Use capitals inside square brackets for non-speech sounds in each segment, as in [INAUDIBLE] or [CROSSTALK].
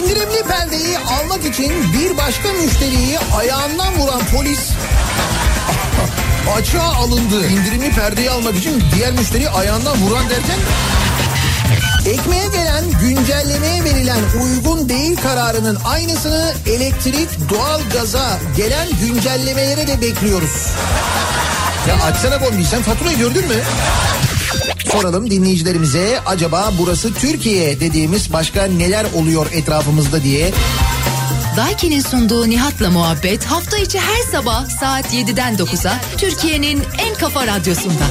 İndirimli perdeyi almak için bir başka müşteriyi ayağından vuran polis [LAUGHS] açığa alındı. İndirimli perdeyi almak için diğer müşteriyi ayağından vuran derken Ekmeğe gelen güncellemeye verilen uygun değil kararının aynısını elektrik, doğal gaza gelen güncellemelere de bekliyoruz. Ya açsana kombi sen faturayı gördün mü? Soralım dinleyicilerimize acaba burası Türkiye dediğimiz başka neler oluyor etrafımızda diye. Daiki'nin sunduğu Nihat'la muhabbet hafta içi her sabah saat 7'den 9'a Türkiye'nin en kafa radyosunda.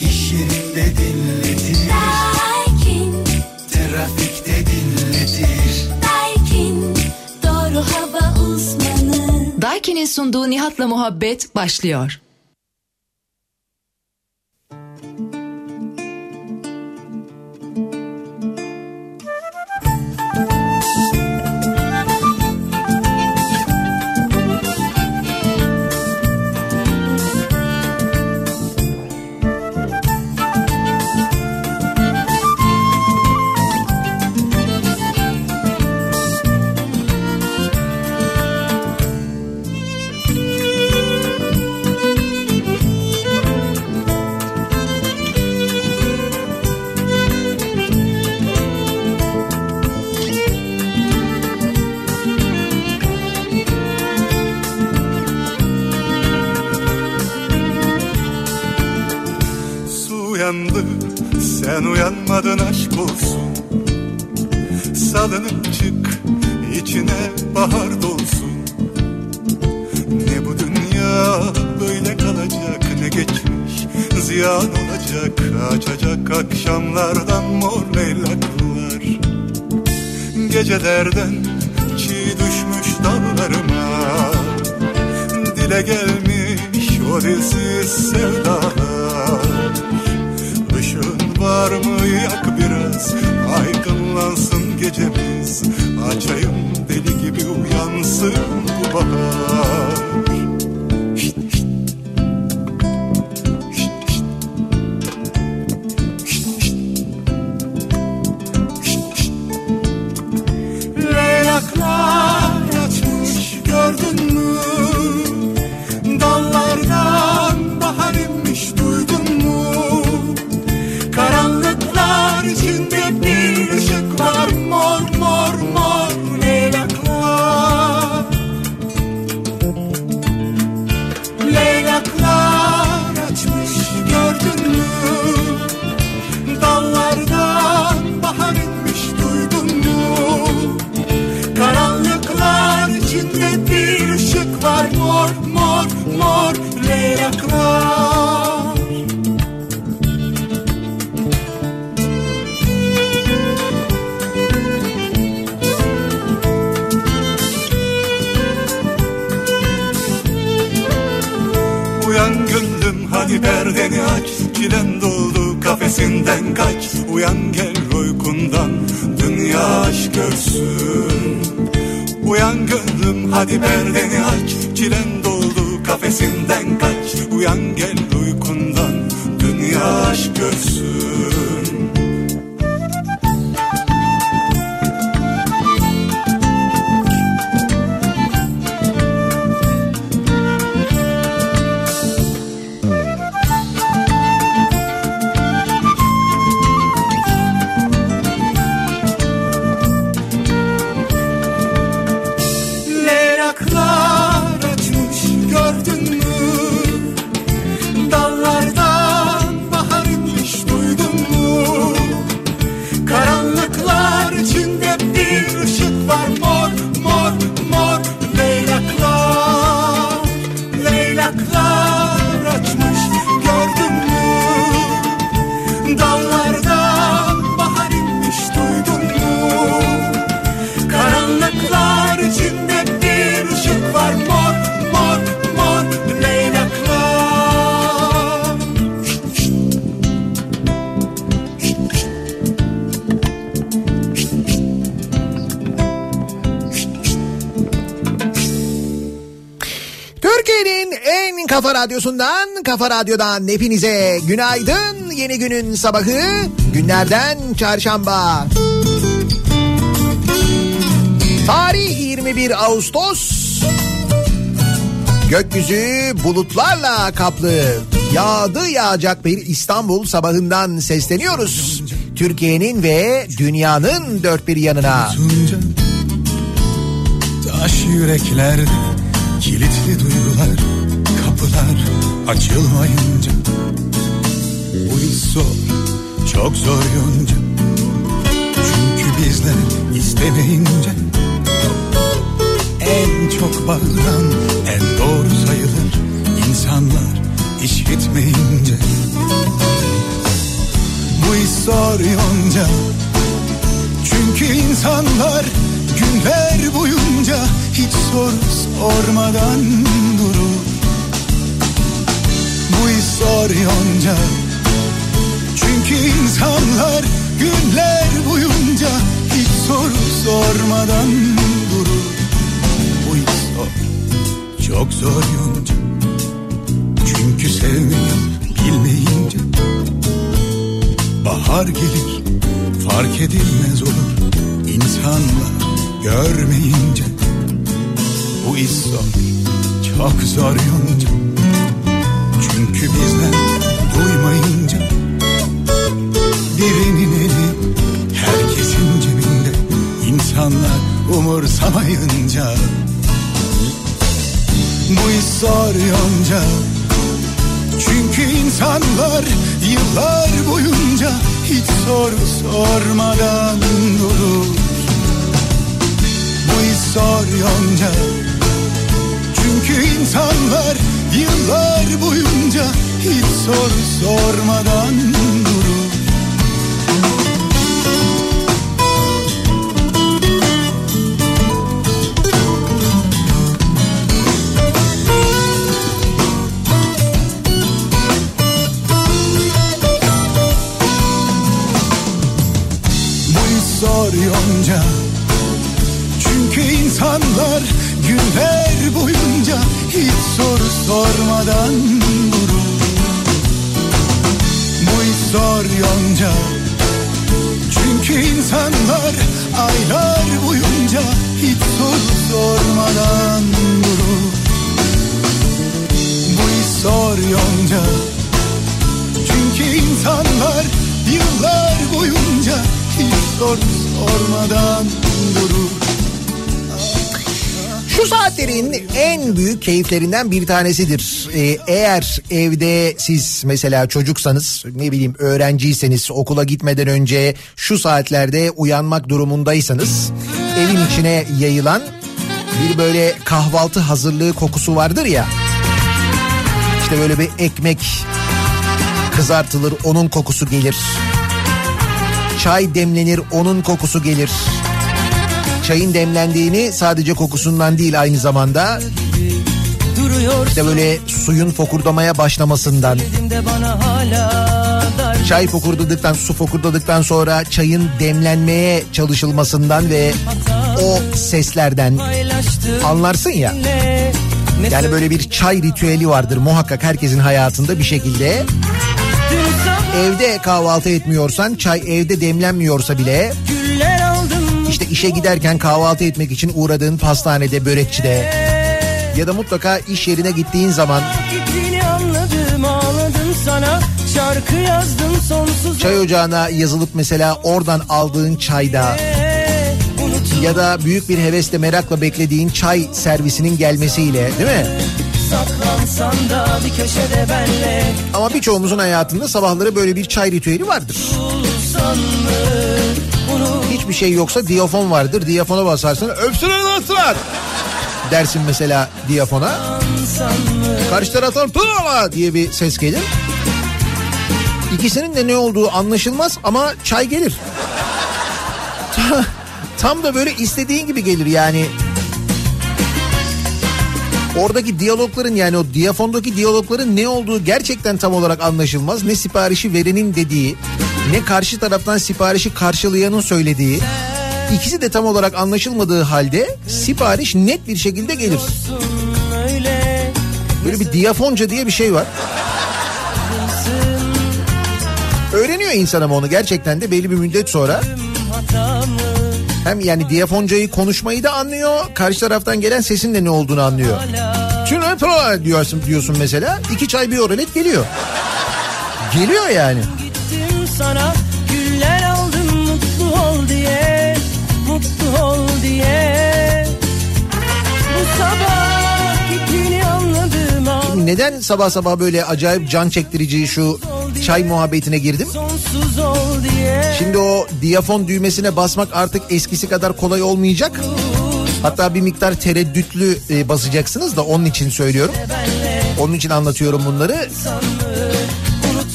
İş yerinde dinletir. Trafikte dinletir. Doğru hava uzmanı. Daiki'nin sunduğu Nihat'la muhabbet başlıyor. Uyandı. Sen uyanmadın aşk olsun. Salınıp çık içine bahar dolsun. Ne bu dünya böyle kalacak ne geçmiş ziyan olacak. Açacak akşamlardan mor leylaklar Gecelerden çiğ düşmüş dallarıma Dile gelmiş o dilsiz sevdalar var mı yak biraz? Aydınlansın gecemiz. Açayım deli gibi uyansın bu bahar kafa radyodan hepinize günaydın. Yeni günün sabahı Günlerden çarşamba. Tarih 21 Ağustos. Gökyüzü bulutlarla kaplı. Yağdı yağacak bir İstanbul sabahından sesleniyoruz. Türkiye'nin ve dünyanın dört bir yanına. Taş yüreklerde açılmayınca Bu iş zor, çok zor yonca. Çünkü bizler istemeyince En çok bağıran en doğru sayılır insanlar işitmeyince Bu iş zor yonca. Çünkü insanlar günler boyunca hiç soru sormadan durur. Bu iş zor yonca. Çünkü insanlar günler boyunca hiç soru sormadan durur. Bu iş çok zor yonca. Çünkü sevmeyi bilmeyince bahar gelir fark edilmez olur insanlar görmeyince bu iş çok zor yonca çünkü bizler duymayınca birinin eli herkesin cebinde insanlar umursamayınca bu iş zor yonca çünkü insanlar yıllar boyunca hiç soru sormadan durur. Bu iş zor yonca. Çünkü insanlar yıllar boyunca hiç soru sormadan durur. Zor yonca Çünkü insanlar günler boyunca hiç soru sormadan durur Bu iş zor yonca. Çünkü insanlar aylar boyunca hiç soru sormadan durur Bu iş zor yonca. Çünkü insanlar yıllar boyunca hiç soru sormadan durur. Şu saatlerin en büyük keyiflerinden bir tanesidir. Ee, eğer evde siz mesela çocuksanız ne bileyim öğrenciyseniz okula gitmeden önce şu saatlerde uyanmak durumundaysanız evin içine yayılan bir böyle kahvaltı hazırlığı kokusu vardır ya. İşte böyle bir ekmek kızartılır onun kokusu gelir. Çay demlenir onun kokusu gelir. Çayın demlendiğini sadece kokusundan değil aynı zamanda işte böyle suyun fokurdamaya başlamasından çay fokurdadıktan su fokurdadıktan sonra çayın demlenmeye çalışılmasından ve o seslerden anlarsın ya. Yani böyle bir çay ritüeli vardır muhakkak herkesin hayatında bir şekilde. Evde kahvaltı etmiyorsan çay evde demlenmiyorsa bile işe giderken kahvaltı etmek için uğradığın pastanede börekçide ya da mutlaka iş yerine gittiğin zaman gittiğini anladım ağladım sana şarkı yazdım sonsuz çay ocağına yazılıp mesela oradan aldığın çayda ya da büyük bir hevesle merakla beklediğin çay servisinin gelmesiyle değil mi? saklansan da bir köşede benle Ama birçoğumuzun hayatında sabahları böyle bir çay ritüeli vardır. bulsan Hiçbir şey yoksa diyafon vardır. Diyafona basarsın öpsüne nasıllar dersin mesela diyafona. Karşı taraftan pıla diye bir ses gelir. İkisinin de ne olduğu anlaşılmaz ama çay gelir. Ta- [LAUGHS] Tam da böyle istediğin gibi gelir yani. Oradaki diyalogların yani o diyafondaki diyalogların ne olduğu gerçekten tam olarak anlaşılmaz. Ne siparişi verenin dediği, ne karşı taraftan siparişi karşılayanın söylediği. İkisi de tam olarak anlaşılmadığı halde sipariş net bir şekilde gelir. öyle Böyle bir diyafonca diye bir şey var. Öğreniyor insan ama onu gerçekten de belli bir müddet sonra. Hem yani diyafoncayı konuşmayı da anlıyor. Karşı taraftan gelen sesin de ne olduğunu anlıyor. Pro diyorsun, diyorsun mesela. iki çay bir oralet geliyor. Geliyor yani. Neden sabah sabah böyle acayip can çektirici şu çay muhabbetine girdim? Şimdi o diyafon düğmesine basmak artık eskisi kadar kolay olmayacak. Hatta bir miktar tereddütlü e, basacaksınız da onun için söylüyorum. Onun için anlatıyorum bunları.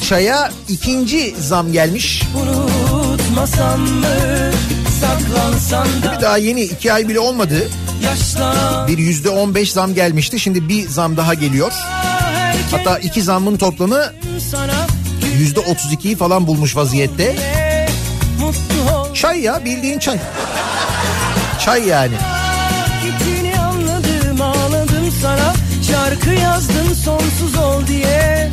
Çaya ikinci zam gelmiş. Unutmasam mı saklansan da Daha yeni iki ay bile olmadı. Bir yüzde on beş zam gelmişti. Şimdi bir zam daha geliyor. Hatta iki zammın toplamı yüzde otuz ikiyi falan bulmuş vaziyette. Çay ya bildiğin çay. Çay yani. Gittiğini anladım ağladım sana Şarkı yazdım sonsuz ol diye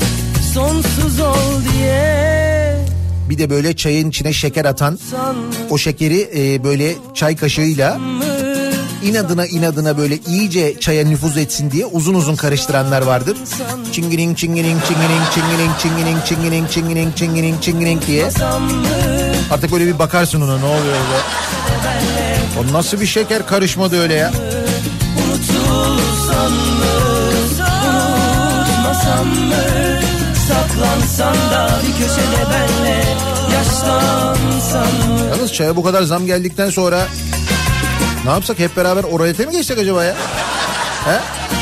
Sonsuz ol diye Bir de böyle çayın içine şeker atan o şekeri e, böyle çay kaşığıyla inadına inadına böyle iyice çaya nüfuz etsin diye uzun uzun karıştıranlar vardır. Çingining çingining çingining çingining çingining çingining çingining çingining çingining diye. Artık böyle bir bakarsın ona ne oluyor öyle. O nasıl bir şeker karışmadı öyle ya. Saklansan da bir köşede benle Yaşlansan mı Yalnız çaya bu kadar zam geldikten sonra ne yapsak hep beraber oralete mi geçsek acaba ya? He?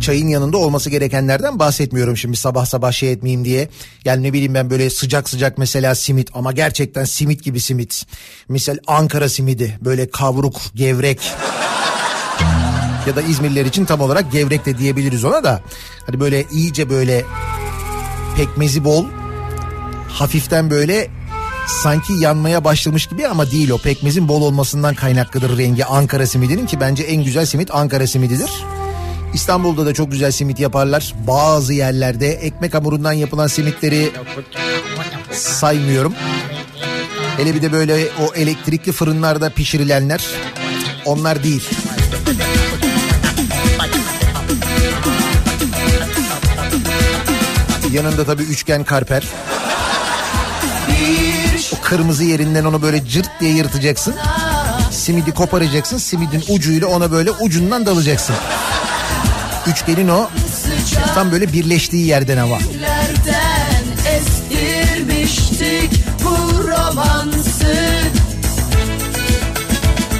Çayın yanında olması gerekenlerden bahsetmiyorum şimdi sabah sabah şey etmeyeyim diye. Yani ne bileyim ben böyle sıcak sıcak mesela simit ama gerçekten simit gibi simit. Misal Ankara simidi böyle kavruk, gevrek. [LAUGHS] ya da İzmirliler için tam olarak gevrek de diyebiliriz ona da. Hani böyle iyice böyle pekmezi bol, hafiften böyle sanki yanmaya başlamış gibi ama değil o. Pekmezin bol olmasından kaynaklıdır rengi Ankara simidinin ki bence en güzel simit Ankara simididir. İstanbul'da da çok güzel simit yaparlar. Bazı yerlerde ekmek hamurundan yapılan simitleri saymıyorum. Hele bir de böyle o elektrikli fırınlarda pişirilenler onlar değil. Yanında tabii üçgen karper. O kırmızı yerinden onu böyle cırt diye yırtacaksın. Simidi koparacaksın. Simidin ucuyla ona böyle ucundan dalacaksın. Üçgenin o tam böyle birleştiği yerden romansı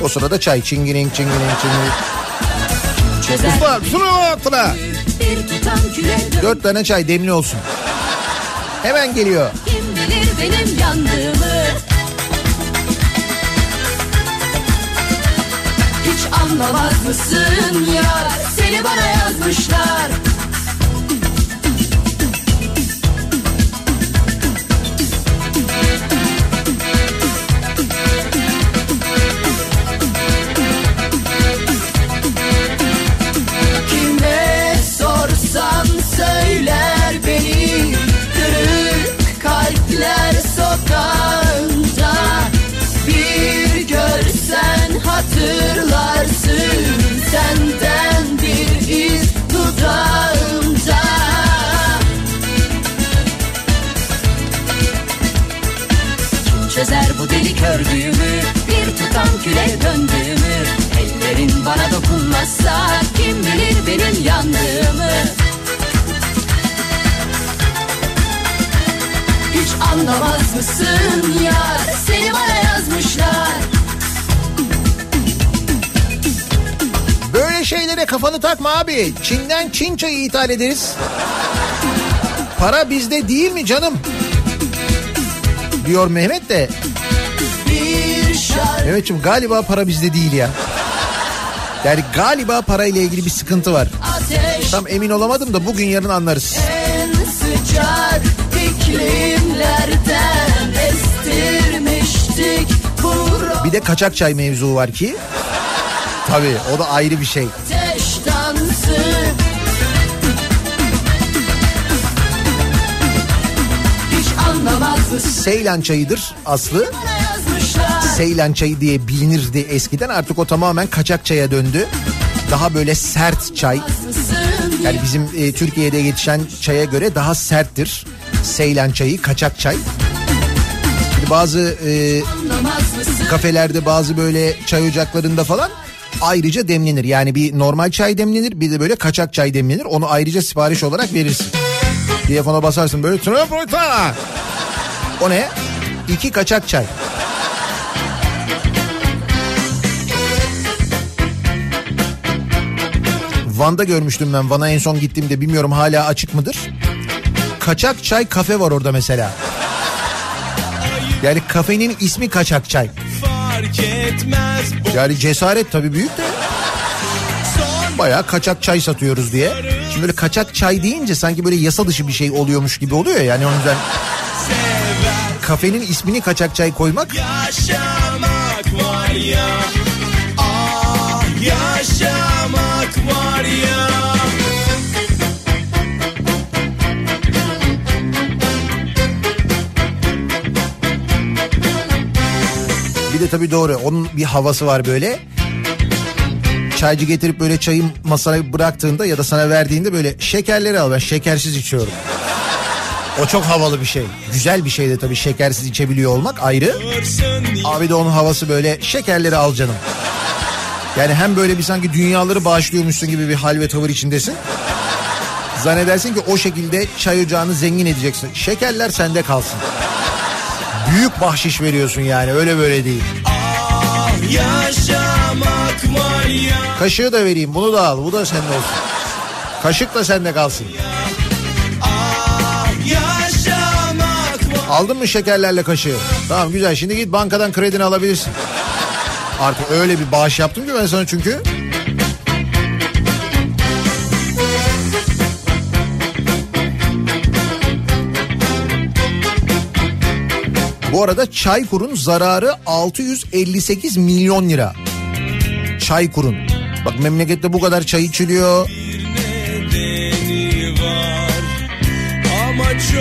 O sırada çay çinginin çinginin çinginin. Çözer Usta küre dön Dört tane çay demli olsun. Hemen geliyor. Kim bilir benim yandığımı Hiç anlamaz mısın yar Seni bana yazmışlar. Kime sorsan söyler beni. Kırık kalpler sokağında. Bir görsen hatırlarsın. Senden küle döndüğümü Ellerin bana dokunmazsa Kim bilir benim yandığımı Hiç anlamaz mısın yar Seni bana yazmışlar Böyle şeylere kafanı takma abi. Çin'den Çin çayı ithal ederiz. Para bizde değil mi canım? Diyor Mehmet de. Mehmetciğim galiba para bizde değil ya. Yani galiba parayla ilgili bir sıkıntı var. ateş Tam emin olamadım da bugün yarın anlarız. En sıcak iklimlerden estirmiştik bu Bir de kaçak çay mevzu var ki. Tabii o da ayrı bir şey. ateş dansı Seylan çayıdır aslı. Seylan çayı diye bilinirdi eskiden. Artık o tamamen kaçak çaya döndü. Daha böyle sert çay. Yani bizim e, Türkiye'de yetişen çaya göre daha serttir. Seylan çayı, kaçak çay. Şimdi bazı e, kafelerde bazı böyle çay ocaklarında falan ayrıca demlenir. Yani bir normal çay demlenir bir de böyle kaçak çay demlenir. Onu ayrıca sipariş olarak verirsin. Telefona basarsın böyle. O ne? İki kaçak çay. Van'da görmüştüm ben. Van'a en son gittiğimde bilmiyorum hala açık mıdır? Kaçak çay kafe var orada mesela. Yani kafenin ismi kaçak çay. Yani cesaret tabii büyük de. Bayağı kaçak çay satıyoruz diye. Şimdi böyle kaçak çay deyince sanki böyle yasa dışı bir şey oluyormuş gibi oluyor ya. Yani o yüzden kafenin ismini kaçak çay koymak Yaşamak var ya Ah yaşamak var bir de tabii doğru onun bir havası var böyle. Çaycı getirip böyle çayı masaya bıraktığında ya da sana verdiğinde böyle şekerleri al ben şekersiz içiyorum. O çok havalı bir şey. Güzel bir şey de tabii şekersiz içebiliyor olmak ayrı. Abi de onun havası böyle şekerleri al canım. Yani hem böyle bir sanki dünyaları bağışlıyormuşsun gibi bir hal ve tavır içindesin. Zannedersin ki o şekilde çay ocağını zengin edeceksin. Şekerler sende kalsın. Büyük bahşiş veriyorsun yani öyle böyle değil. ah Kaşığı da vereyim bunu da al bu da sende olsun. Kaşık da sende kalsın. Ah Aldın mı şekerlerle kaşığı? Tamam güzel şimdi git bankadan kredini alabilirsin. Artık öyle bir bağış yaptım ki ben sana çünkü. Bu arada Çaykur'un zararı 658 milyon lira. Çaykur'un. Bak memlekette bu kadar çay içiliyor.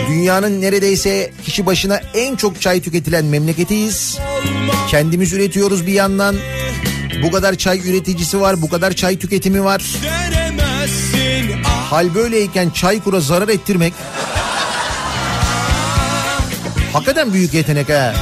Dünyanın neredeyse kişi başına en çok çay tüketilen memleketiyiz. Kendimiz üretiyoruz bir yandan. Bu kadar çay üreticisi var, bu kadar çay tüketimi var. Ah Hal böyleyken Çaykur'a zarar ettirmek hakikaten büyük yetenek ha.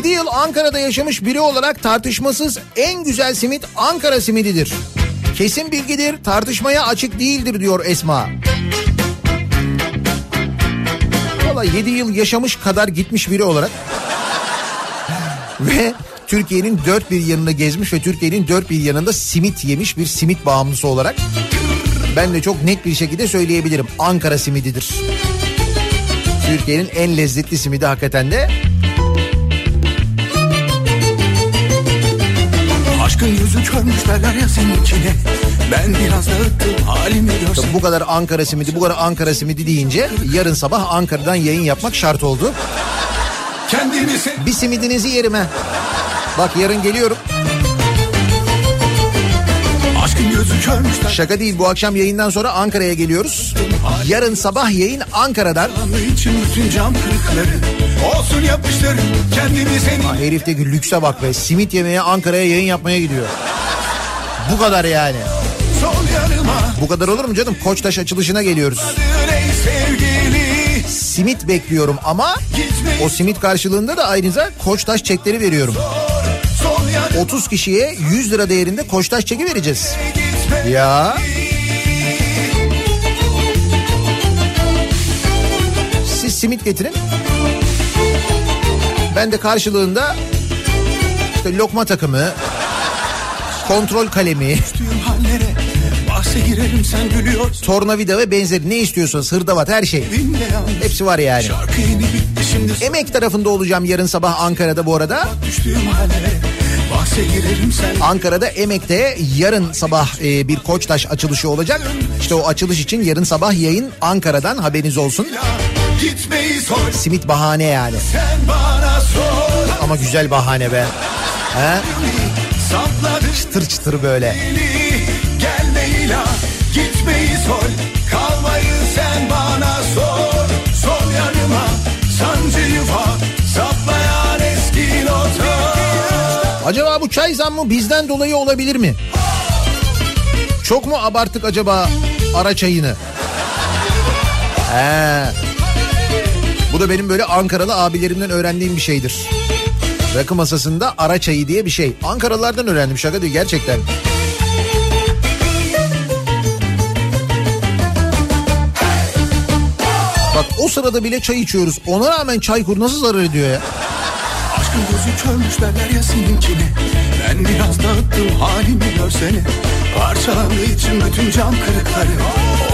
7 yıl Ankara'da yaşamış biri olarak tartışmasız en güzel simit Ankara simididir. Kesin bilgidir, tartışmaya açık değildir diyor Esma. Valla 7 yıl yaşamış kadar gitmiş biri olarak [LAUGHS] ve Türkiye'nin dört bir yanını gezmiş ve Türkiye'nin dört bir yanında simit yemiş bir simit bağımlısı olarak ben de çok net bir şekilde söyleyebilirim. Ankara simididir. Türkiye'nin en lezzetli simidi hakikaten de Aşkın yüzü körmüş derler ya senin içine Ben biraz dağıttım halimi görsen bu kadar Ankara simidi bu kadar Ankara simidi deyince yarın sabah Ankara'dan yayın yapmak şart oldu. Kendimi sev Bir simidinizi yerime. Bak yarın geliyorum. Şaka değil bu akşam yayından sonra Ankara'ya geliyoruz. Yarın sabah yayın Ankara'dan. Olsun yapıştır kendimi senin Herifteki lükse bak be simit yemeye Ankara'ya yayın yapmaya gidiyor. Bu kadar yani. Bu kadar olur mu canım? Koçtaş açılışına geliyoruz. Simit bekliyorum ama o simit karşılığında da ayrıca Koçtaş çekleri veriyorum. Sol yanıma 30 kişiye 100 lira değerinde Koçtaş çeki vereceğiz. Ya. Siz simit getirin. Ben de karşılığında işte lokma takımı, kontrol kalemi, Tornavida ve benzeri ne istiyorsanız hırdavat her şey. Hepsi var yani. Emek tarafında olacağım yarın sabah Ankara'da bu arada. Ankara'da Emek'te yarın sabah e, bir Koçtaş açılışı olacak. İşte o açılış için yarın sabah yayın Ankara'dan haberiniz olsun. Gitmeyi sor Simit bahane yani. sen bana sor Ama güzel bahane be. He? Çıtır çıtır böyle. beni Gelmeyi la gitmeyi sor Kalmayı sen bana sor Sol yanıma sancıyı var Saplayan eski nota Acaba bu çay zammı bizden dolayı olabilir mi? Çok mu abarttık acaba ara çayını? He. Bu da benim böyle Ankaralı abilerimden öğrendiğim bir şeydir. Rakı masasında ara çayı diye bir şey. Ankaralılardan öğrendim şaka değil gerçekten. Bak o sırada bile çay içiyoruz. Ona rağmen çay kur nasıl zarar ediyor ya? Aşkın gözü körmüş derler ya seninkine Ben biraz dağıttım halimi görsene Parçalandığı için bütün cam kırıkları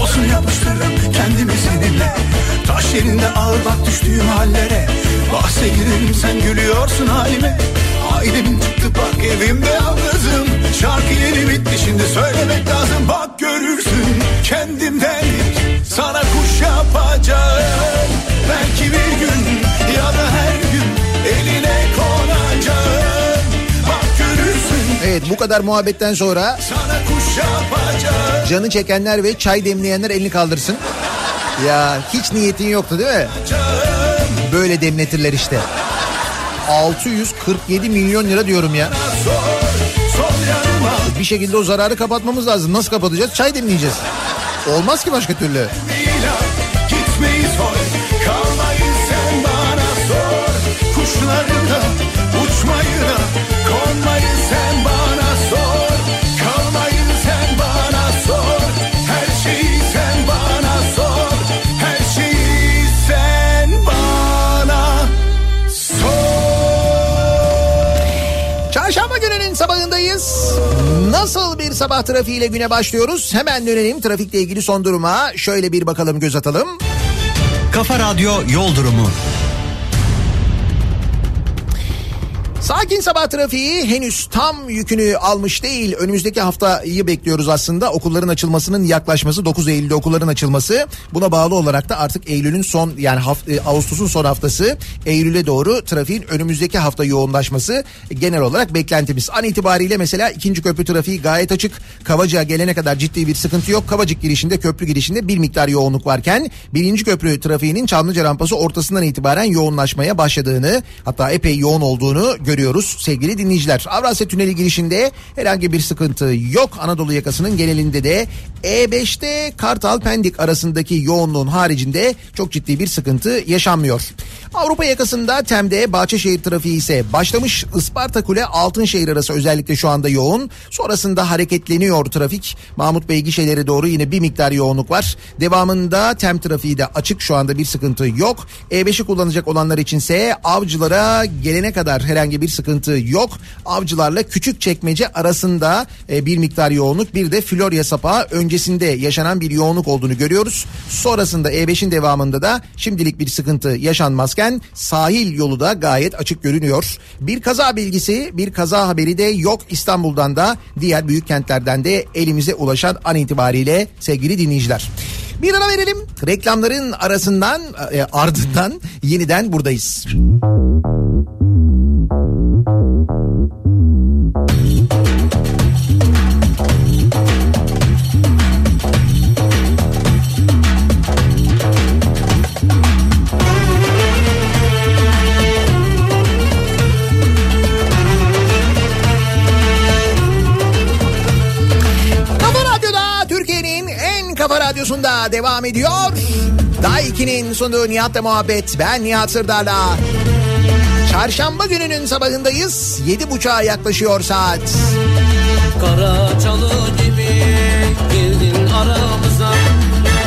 Olsun yapıştırırım kendimi seninle. Taş yerinde ağır bak düştüğüm hallere Bahse girerim sen gülüyorsun halime. Ailemin çıktı bak evimde yalnızım Şarkı yeni bitti şimdi söylemek lazım Bak görürsün. Kendimden Sana kuş yapacağım Belki bir gün ya da her Evet bu kadar muhabbetten sonra canı çekenler ve çay demleyenler elini kaldırsın. Ya hiç niyetin yoktu değil mi? Böyle demletirler işte. 647 milyon lira diyorum ya. Bir şekilde o zararı kapatmamız lazım. Nasıl kapatacağız? Çay demleyeceğiz. Olmaz ki başka türlü. Sabah trafiğiyle güne başlıyoruz? Hemen dönelim trafikle ilgili son duruma. Şöyle bir bakalım göz atalım. Kafa Radyo Yol Durumu. Sakin sabah trafiği henüz tam yükünü almış değil. Önümüzdeki haftayı bekliyoruz aslında. Okulların açılmasının yaklaşması 9 Eylül'de okulların açılması. Buna bağlı olarak da artık Eylül'ün son yani haft- e, Ağustos'un son haftası Eylül'e doğru trafiğin önümüzdeki hafta yoğunlaşması genel olarak beklentimiz. An itibariyle mesela ikinci köprü trafiği gayet açık. Kavacık'a gelene kadar ciddi bir sıkıntı yok. Kavacık girişinde köprü girişinde bir miktar yoğunluk varken birinci köprü trafiğinin Çamlıca rampası ortasından itibaren yoğunlaşmaya başladığını hatta epey yoğun olduğunu görüyoruz sevgili dinleyiciler. Avrasya Tüneli girişinde herhangi bir sıkıntı yok. Anadolu yakasının genelinde de E5'te Kartal Pendik arasındaki yoğunluğun haricinde çok ciddi bir sıkıntı yaşanmıyor. Avrupa yakasında Tem'de Bahçeşehir trafiği ise başlamış. Isparta Kule Altınşehir arası özellikle şu anda yoğun. Sonrasında hareketleniyor trafik. Mahmut Bey gişeleri doğru yine bir miktar yoğunluk var. Devamında Tem trafiği de açık şu anda bir sıkıntı yok. E5'i kullanacak olanlar içinse avcılara gelene kadar herhangi bir sıkıntı yok. Avcılarla küçük çekmece arasında e, bir miktar yoğunluk bir de Florya Sapağı öncesinde yaşanan bir yoğunluk olduğunu görüyoruz. Sonrasında E5'in devamında da şimdilik bir sıkıntı yaşanmazken sahil yolu da gayet açık görünüyor. Bir kaza bilgisi bir kaza haberi de yok İstanbul'dan da diğer büyük kentlerden de elimize ulaşan an itibariyle sevgili dinleyiciler. Bir ara verelim. Reklamların arasından e, ardından yeniden buradayız. Kafa radyosunda devam ediyor. Daiki'nin sunduğu Nihat'la muhabbet. Ben Nihat Sırdar'la. Çarşamba gününün sabahındayız. Yedi buçuğa yaklaşıyor saat. Kara çalı gibi girdin aramıza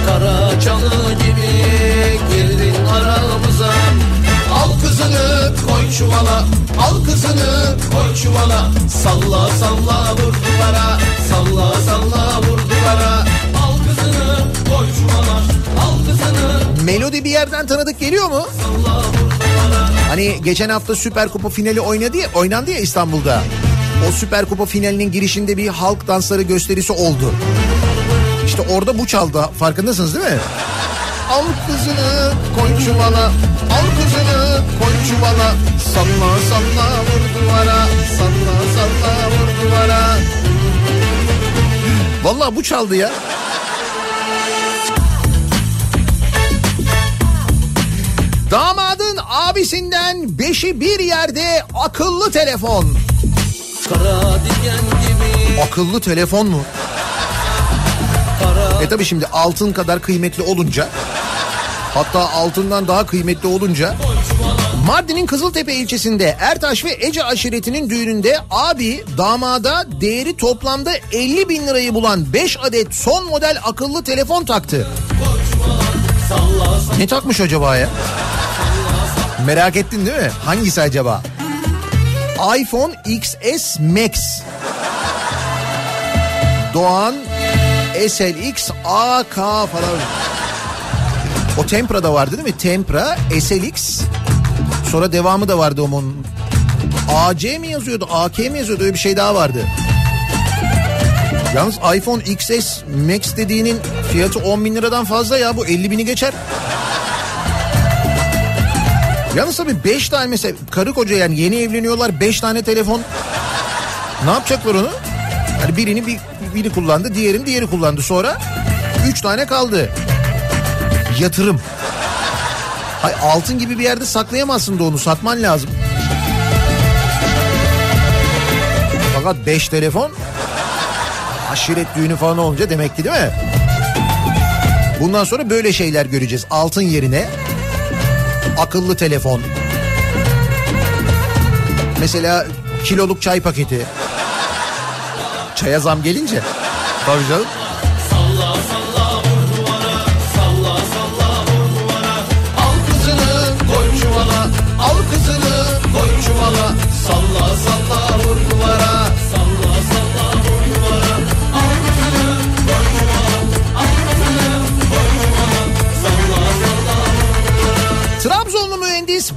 Kara çalı gibi girdin aramıza Al kızını koy çuvala Al kızını koy çuvala Salla salla vur Salla salla vur Melodi bir yerden tanıdık geliyor mu? Hani geçen hafta Süper Kupa finali oynadı ya, oynandı ya İstanbul'da. O Süper Kupa finalinin girişinde bir halk dansları gösterisi oldu. İşte orada bu çaldı. Farkındasınız değil mi? Al kızını koy çuvala, al kızını koy çuvala. Salla salla vur duvara, salla salla vur duvara. Vallahi bu çaldı ya. Abisinden beşi bir yerde akıllı telefon. Akıllı telefon mu? E tabi şimdi altın kadar kıymetli olunca hatta altından daha kıymetli olunca Mardin'in Kızıltepe ilçesinde Ertaş ve Ece aşiretinin düğününde abi damada değeri toplamda 50 bin lirayı bulan 5 adet son model akıllı telefon taktı. Ne takmış acaba ya? Merak ettin değil mi? Hangisi acaba? iPhone XS Max. Doğan SLX AK falan. O Tempra'da vardı değil mi? Tempra, SLX. Sonra devamı da vardı onun. AC mi yazıyordu? AK mi yazıyordu? Öyle bir şey daha vardı. Yalnız iPhone XS Max dediğinin fiyatı 10 bin liradan fazla ya. Bu 50 bini geçer. Yalnız tabii 5 tane mesela karı koca yani yeni evleniyorlar 5 tane telefon. Ne yapacaklar onu? Yani birini bir, biri kullandı diğerini diğeri kullandı sonra 3 tane kaldı. Yatırım. Hay altın gibi bir yerde saklayamazsın da onu satman lazım. Fakat 5 telefon aşiret düğünü falan olunca demek ki değil mi? Bundan sonra böyle şeyler göreceğiz. Altın yerine akıllı telefon. Mesela kiloluk çay paketi. Çaya zam gelince. Tabii canım.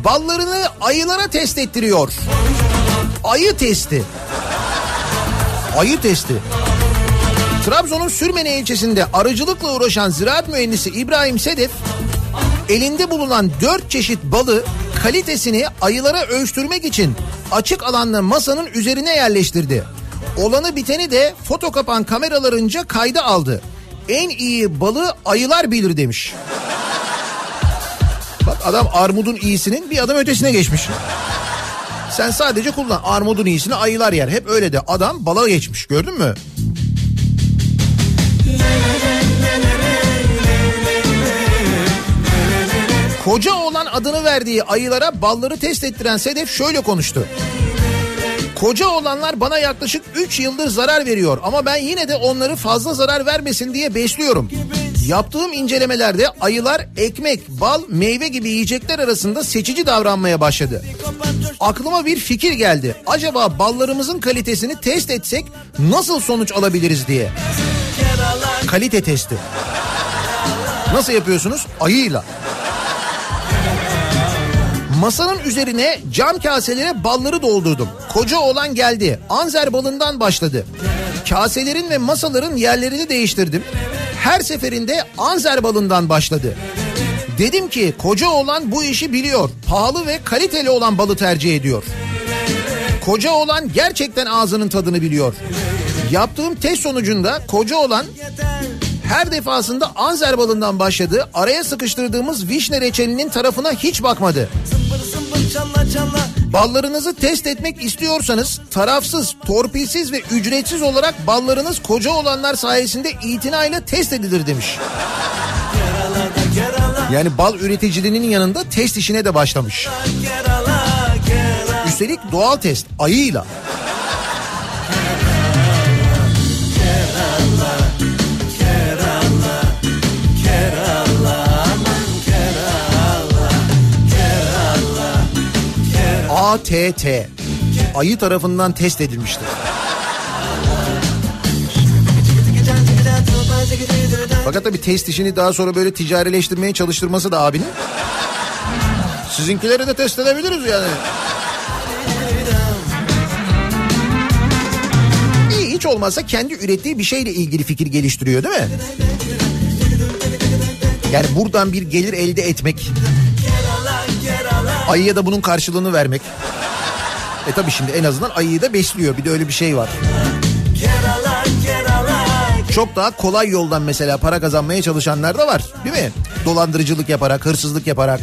Ballarını ayılara test ettiriyor. Ayı testi. Ayı testi. Trabzon'un Sürmene ilçesinde arıcılıkla uğraşan ziraat mühendisi İbrahim Sedef elinde bulunan dört çeşit balı kalitesini ayılara ölçtürmek için açık alanlı masanın üzerine yerleştirdi. Olanı biteni de foto kapan kameralarınca kayda aldı. En iyi balı ayılar bilir demiş. Adam armudun iyisinin bir adım ötesine geçmiş. Sen sadece kullan. Armudun iyisini ayılar yer. Hep öyle de adam bala geçmiş gördün mü? Koca olan adını verdiği ayılara balları test ettiren Sedef şöyle konuştu. Koca olanlar bana yaklaşık 3 yıldır zarar veriyor ama ben yine de onları fazla zarar vermesin diye besliyorum. Yaptığım incelemelerde ayılar ekmek, bal, meyve gibi yiyecekler arasında seçici davranmaya başladı. Aklıma bir fikir geldi. Acaba ballarımızın kalitesini test etsek nasıl sonuç alabiliriz diye. Kalite testi. Nasıl yapıyorsunuz? Ayıyla. Masanın üzerine cam kaselere balları doldurdum. Koca olan geldi. Anzer balından başladı. Kaselerin ve masaların yerlerini değiştirdim. Her seferinde Anzer balından başladı. Dedim ki koca olan bu işi biliyor. Pahalı ve kaliteli olan balı tercih ediyor. Koca olan gerçekten ağzının tadını biliyor. Yaptığım test sonucunda koca olan her defasında Anzer balından başladı. Araya sıkıştırdığımız vişne reçelinin tarafına hiç bakmadı. Ballarınızı test etmek istiyorsanız tarafsız, torpilsiz ve ücretsiz olarak ballarınız koca olanlar sayesinde itinayla test edilir demiş. Yani bal üreticiliğinin yanında test işine de başlamış. Üstelik doğal test ayıyla. ATT ayı tarafından test edilmiştir. Fakat tabii test işini daha sonra böyle ticarileştirmeye çalıştırması da abinin. Sizinkileri de test edebiliriz yani. İyi hiç olmazsa kendi ürettiği bir şeyle ilgili fikir geliştiriyor değil mi? Yani buradan bir gelir elde etmek. Ayıya da bunun karşılığını vermek. E tabii şimdi en azından ayıyı da besliyor. Bir de öyle bir şey var. Çok daha kolay yoldan mesela para kazanmaya çalışanlar da var. Değil mi? Dolandırıcılık yaparak, hırsızlık yaparak.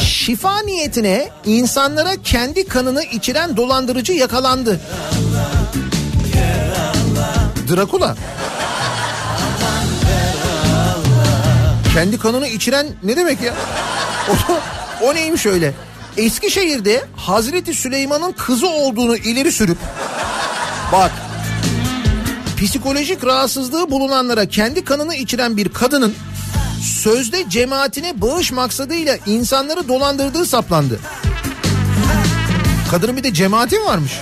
Şifa niyetine insanlara kendi kanını içiren dolandırıcı yakalandı. Drakula. Kendi kanını içiren ne demek ya? O, o neymiş öyle? Eskişehir'de Hazreti Süleyman'ın kızı olduğunu ileri sürüp bak psikolojik rahatsızlığı bulunanlara kendi kanını içiren bir kadının sözde cemaatine bağış maksadıyla insanları dolandırdığı saplandı. Kadının bir de cemaati varmış?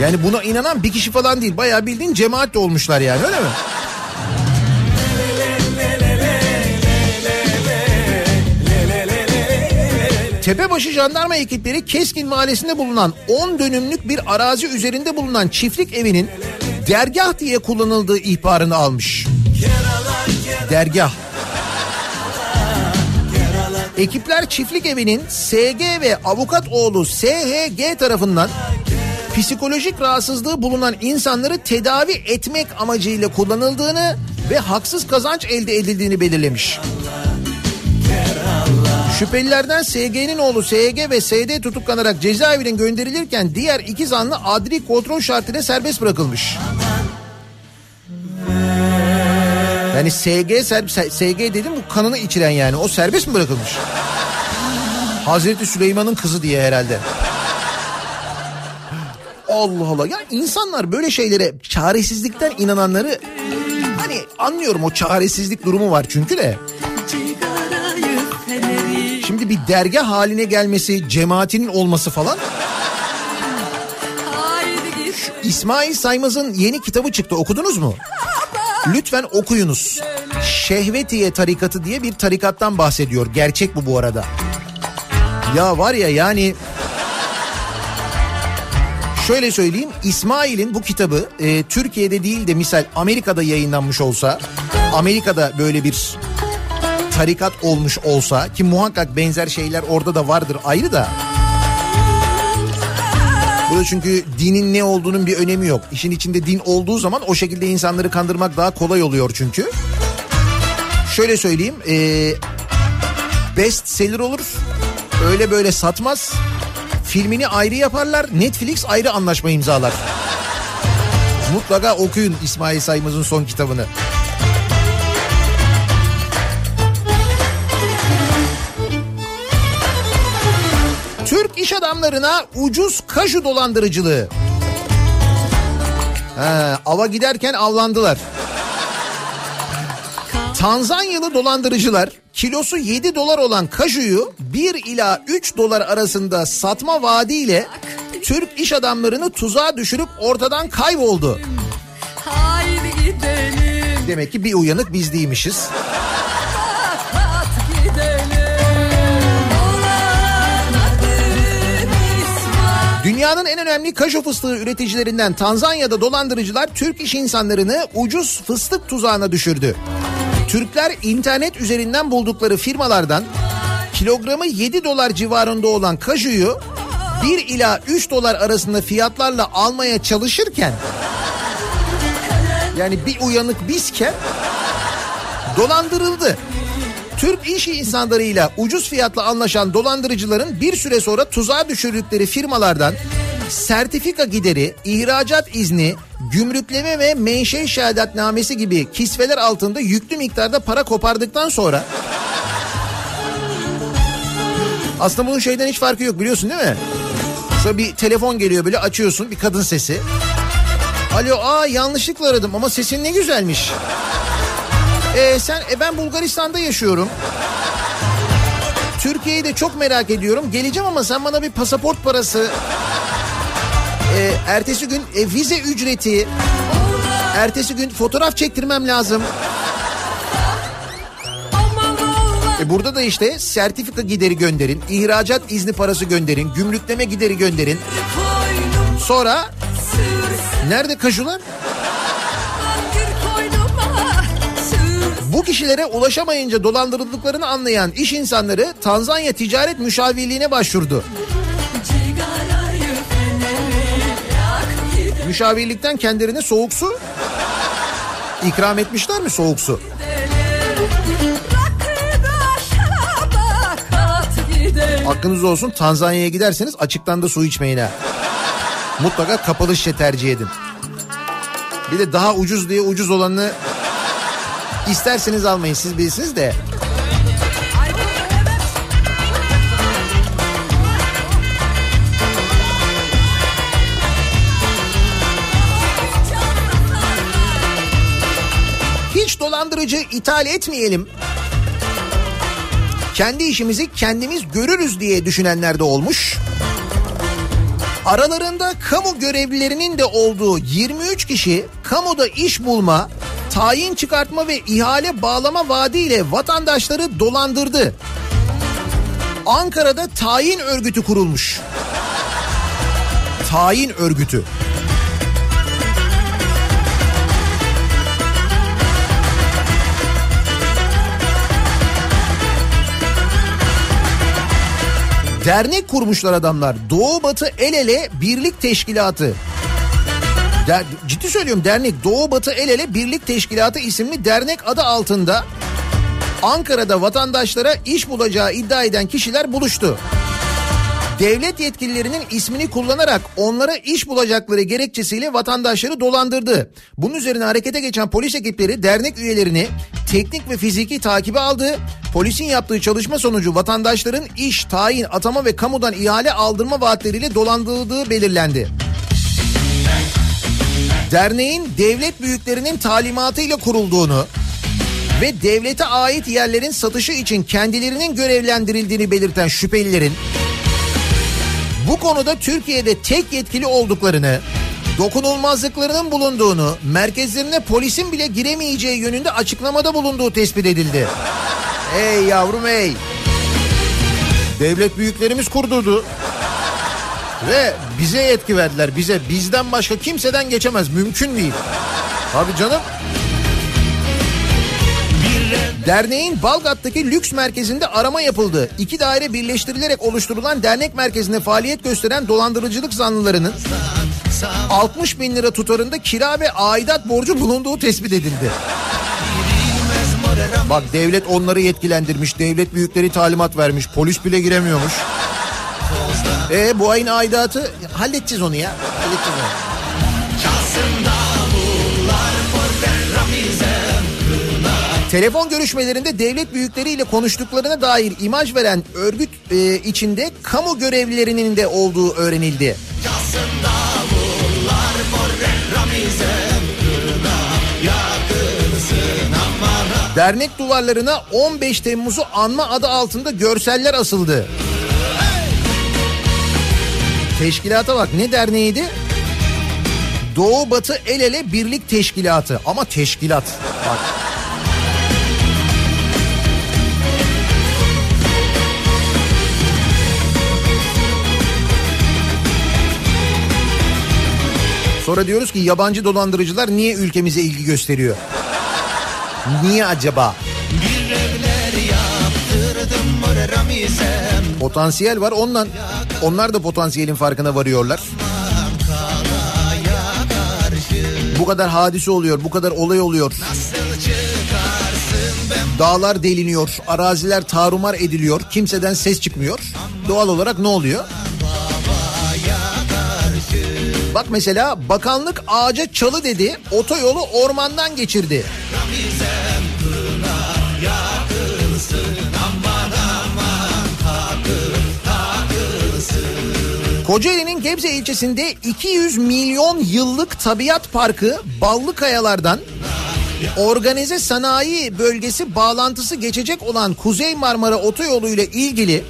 Yani buna inanan bir kişi falan değil. Bayağı bildiğin cemaat de olmuşlar yani öyle mi? Tepebaşı jandarma ekipleri Keskin Mahallesi'nde bulunan 10 dönümlük bir arazi üzerinde bulunan çiftlik evinin dergah diye kullanıldığı ihbarını almış. Dergah. Ekipler çiftlik evinin SG ve avukat oğlu SHG tarafından psikolojik rahatsızlığı bulunan insanları tedavi etmek amacıyla kullanıldığını ve haksız kazanç elde edildiğini belirlemiş. Şüphelilerden SG'nin oğlu SG ve SD tutuklanarak cezaevine gönderilirken diğer iki zanlı adli kontrol şartıyla serbest bırakılmış. Yani SG, ser- SG dedim bu kanını içiren yani o serbest mi bırakılmış? Hazreti Süleyman'ın kızı diye herhalde. Allah Allah ya insanlar böyle şeylere çaresizlikten inananları hani anlıyorum o çaresizlik durumu var çünkü de. Şimdi bir dergah haline gelmesi, cemaatinin olması falan. İsmail Saymaz'ın yeni kitabı çıktı okudunuz mu? Lütfen okuyunuz. Şehvetiye tarikatı diye bir tarikattan bahsediyor. Gerçek bu bu arada. Ya var ya yani şöyle söyleyeyim İsmail'in bu kitabı e, Türkiye'de değil de misal Amerika'da yayınlanmış olsa Amerika'da böyle bir tarikat olmuş olsa ki muhakkak benzer şeyler orada da vardır ayrı da. Burada çünkü dinin ne olduğunun bir önemi yok. İşin içinde din olduğu zaman o şekilde insanları kandırmak daha kolay oluyor çünkü. Şöyle söyleyeyim e, best seller olur öyle böyle satmaz. Filmini ayrı yaparlar Netflix ayrı anlaşma imzalar. Mutlaka okuyun İsmail Saymaz'ın son kitabını. Adamlarına ucuz kaju dolandırıcılığı. He, ava giderken avlandılar. Tanzanyalı dolandırıcılar kilosu 7 dolar olan kajuyu 1 ila 3 dolar arasında satma vaadiyle Türk iş adamlarını tuzağa düşürüp ortadan kayboldu. Demek ki bir uyanık biz değilmişiz. Dünyanın en önemli kaju fıstığı üreticilerinden Tanzanya'da dolandırıcılar Türk iş insanlarını ucuz fıstık tuzağına düşürdü. Türkler internet üzerinden buldukları firmalardan kilogramı 7 dolar civarında olan kajuyu 1 ila 3 dolar arasında fiyatlarla almaya çalışırken yani bir uyanık bizken dolandırıldı. Türk iş insanlarıyla ucuz fiyatla anlaşan dolandırıcıların bir süre sonra tuzağa düşürdükleri firmalardan sertifika gideri, ihracat izni, gümrükleme ve menşe şehadatnamesi gibi kisveler altında yüklü miktarda para kopardıktan sonra aslında bunun şeyden hiç farkı yok biliyorsun değil mi? Sonra bir telefon geliyor böyle açıyorsun bir kadın sesi. Alo aa yanlışlıkla aradım ama sesin ne güzelmiş. E, sen e, ben Bulgaristan'da yaşıyorum. Türkiye'yi de çok merak ediyorum. Geleceğim ama sen bana bir pasaport parası, e, ertesi gün e, vize ücreti, Ertesi gün fotoğraf çektirmem lazım. E burada da işte sertifika gideri gönderin, ihracat izni parası gönderin, gümrükleme gideri gönderin. Sonra nerede kaşular? Bu kişilere ulaşamayınca dolandırıldıklarını anlayan iş insanları Tanzanya Ticaret Müşavirliğine başvurdu. Müşavirlikten kendilerine soğuk su ikram etmişler mi soğuk su? Hakkınız olsun Tanzanya'ya giderseniz açıktan da su içmeyin ha. Mutlaka kapalı şişe tercih edin. Bir de daha ucuz diye ucuz olanını isterseniz almayın siz bilirsiniz de. Dolandırıcı ithal etmeyelim. Kendi işimizi kendimiz görürüz diye düşünenler de olmuş. Aralarında kamu görevlilerinin de olduğu 23 kişi kamuda iş bulma, tayin çıkartma ve ihale bağlama vaadiyle vatandaşları dolandırdı. Ankara'da tayin örgütü kurulmuş. Tayin örgütü. Dernek kurmuşlar adamlar. Doğu Batı El Ele Birlik Teşkilatı. Der, ciddi söylüyorum dernek Doğu Batı El Ele Birlik Teşkilatı isimli dernek adı altında Ankara'da vatandaşlara iş bulacağı iddia eden kişiler buluştu. Devlet yetkililerinin ismini kullanarak onlara iş bulacakları gerekçesiyle vatandaşları dolandırdı. Bunun üzerine harekete geçen polis ekipleri dernek üyelerini teknik ve fiziki takibe aldı. Polisin yaptığı çalışma sonucu vatandaşların iş, tayin, atama ve kamudan ihale aldırma vaatleriyle dolandırıldığı belirlendi. Derneğin devlet büyüklerinin talimatıyla kurulduğunu ve devlete ait yerlerin satışı için kendilerinin görevlendirildiğini belirten şüphelilerin bu konuda Türkiye'de tek yetkili olduklarını, dokunulmazlıklarının bulunduğunu, merkezlerine polisin bile giremeyeceği yönünde açıklamada bulunduğu tespit edildi. Ey yavrum ey. Devlet büyüklerimiz kurdurdu. Ve bize yetki verdiler bize. Bizden başka kimseden geçemez. Mümkün değil. Abi canım. Derneğin Balgat'taki lüks merkezinde arama yapıldı. İki daire birleştirilerek oluşturulan dernek merkezinde faaliyet gösteren dolandırıcılık zanlılarının 60 bin lira tutarında kira ve aidat borcu bulunduğu tespit edildi. Bak devlet onları yetkilendirmiş, devlet büyükleri talimat vermiş, polis bile giremiyormuş. E bu ayın aidatı halledeceğiz onu ya. Halledeceğiz onu. Telefon görüşmelerinde devlet büyükleriyle konuştuklarına dair imaj veren örgüt e, içinde kamu görevlilerinin de olduğu öğrenildi. Dernek duvarlarına 15 Temmuz'u anma adı altında görseller asıldı. Teşkilata bak ne derneğiydi? Doğu Batı El Ele Birlik Teşkilatı ama teşkilat. Bak. Sonra diyoruz ki yabancı dolandırıcılar niye ülkemize ilgi gösteriyor? Niye acaba? Potansiyel var ondan. Onlar da potansiyelin farkına varıyorlar. Bu kadar hadise oluyor, bu kadar olay oluyor. Dağlar deliniyor, araziler tarumar ediliyor, kimseden ses çıkmıyor. Doğal olarak ne oluyor? Bak mesela bakanlık ağaca çalı dedi, otoyolu ormandan geçirdi. Kocaeli'nin Gebze ilçesinde 200 milyon yıllık tabiat parkı Ballı Kayalar'dan organize sanayi bölgesi bağlantısı geçecek olan Kuzey Marmara Otoyolu ile ilgili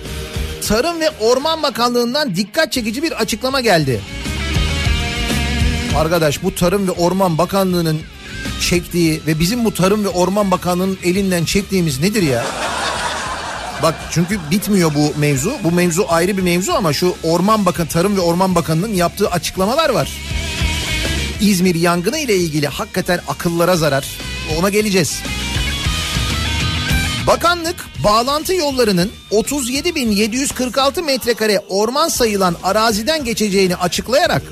Tarım ve Orman Bakanlığı'ndan dikkat çekici bir açıklama geldi. Arkadaş bu Tarım ve Orman Bakanlığı'nın çektiği ve bizim bu Tarım ve Orman Bakanlığı'nın elinden çektiğimiz nedir ya? Bak çünkü bitmiyor bu mevzu. Bu mevzu ayrı bir mevzu ama şu Orman Bakan Tarım ve Orman Bakanlığı'nın yaptığı açıklamalar var. İzmir yangını ile ilgili hakikaten akıllara zarar. Ona geleceğiz. Bakanlık bağlantı yollarının 37.746 metrekare orman sayılan araziden geçeceğini açıklayarak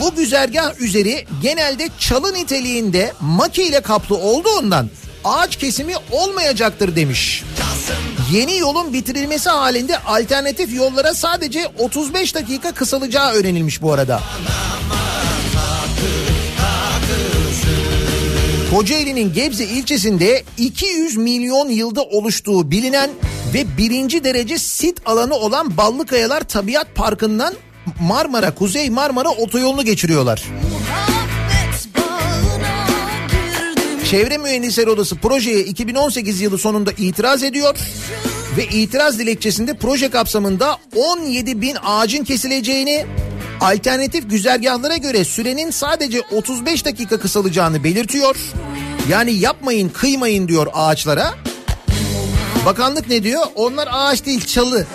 bu güzergah üzeri genelde çalı niteliğinde maki ile kaplı olduğundan ağaç kesimi olmayacaktır demiş. Yeni yolun bitirilmesi halinde alternatif yollara sadece 35 dakika kısalacağı öğrenilmiş bu arada. Kocaeli'nin Gebze ilçesinde 200 milyon yılda oluştuğu bilinen ve birinci derece sit alanı olan Ballıkayalar Tabiat Parkı'ndan Marmara, Kuzey Marmara otoyolunu geçiriyorlar. Çevre Mühendisleri Odası projeye 2018 yılı sonunda itiraz ediyor ve itiraz dilekçesinde proje kapsamında 17 bin ağacın kesileceğini, alternatif güzergahlara göre sürenin sadece 35 dakika kısalacağını belirtiyor. Yani yapmayın, kıymayın diyor ağaçlara. Bakanlık ne diyor? Onlar ağaç değil, çalı.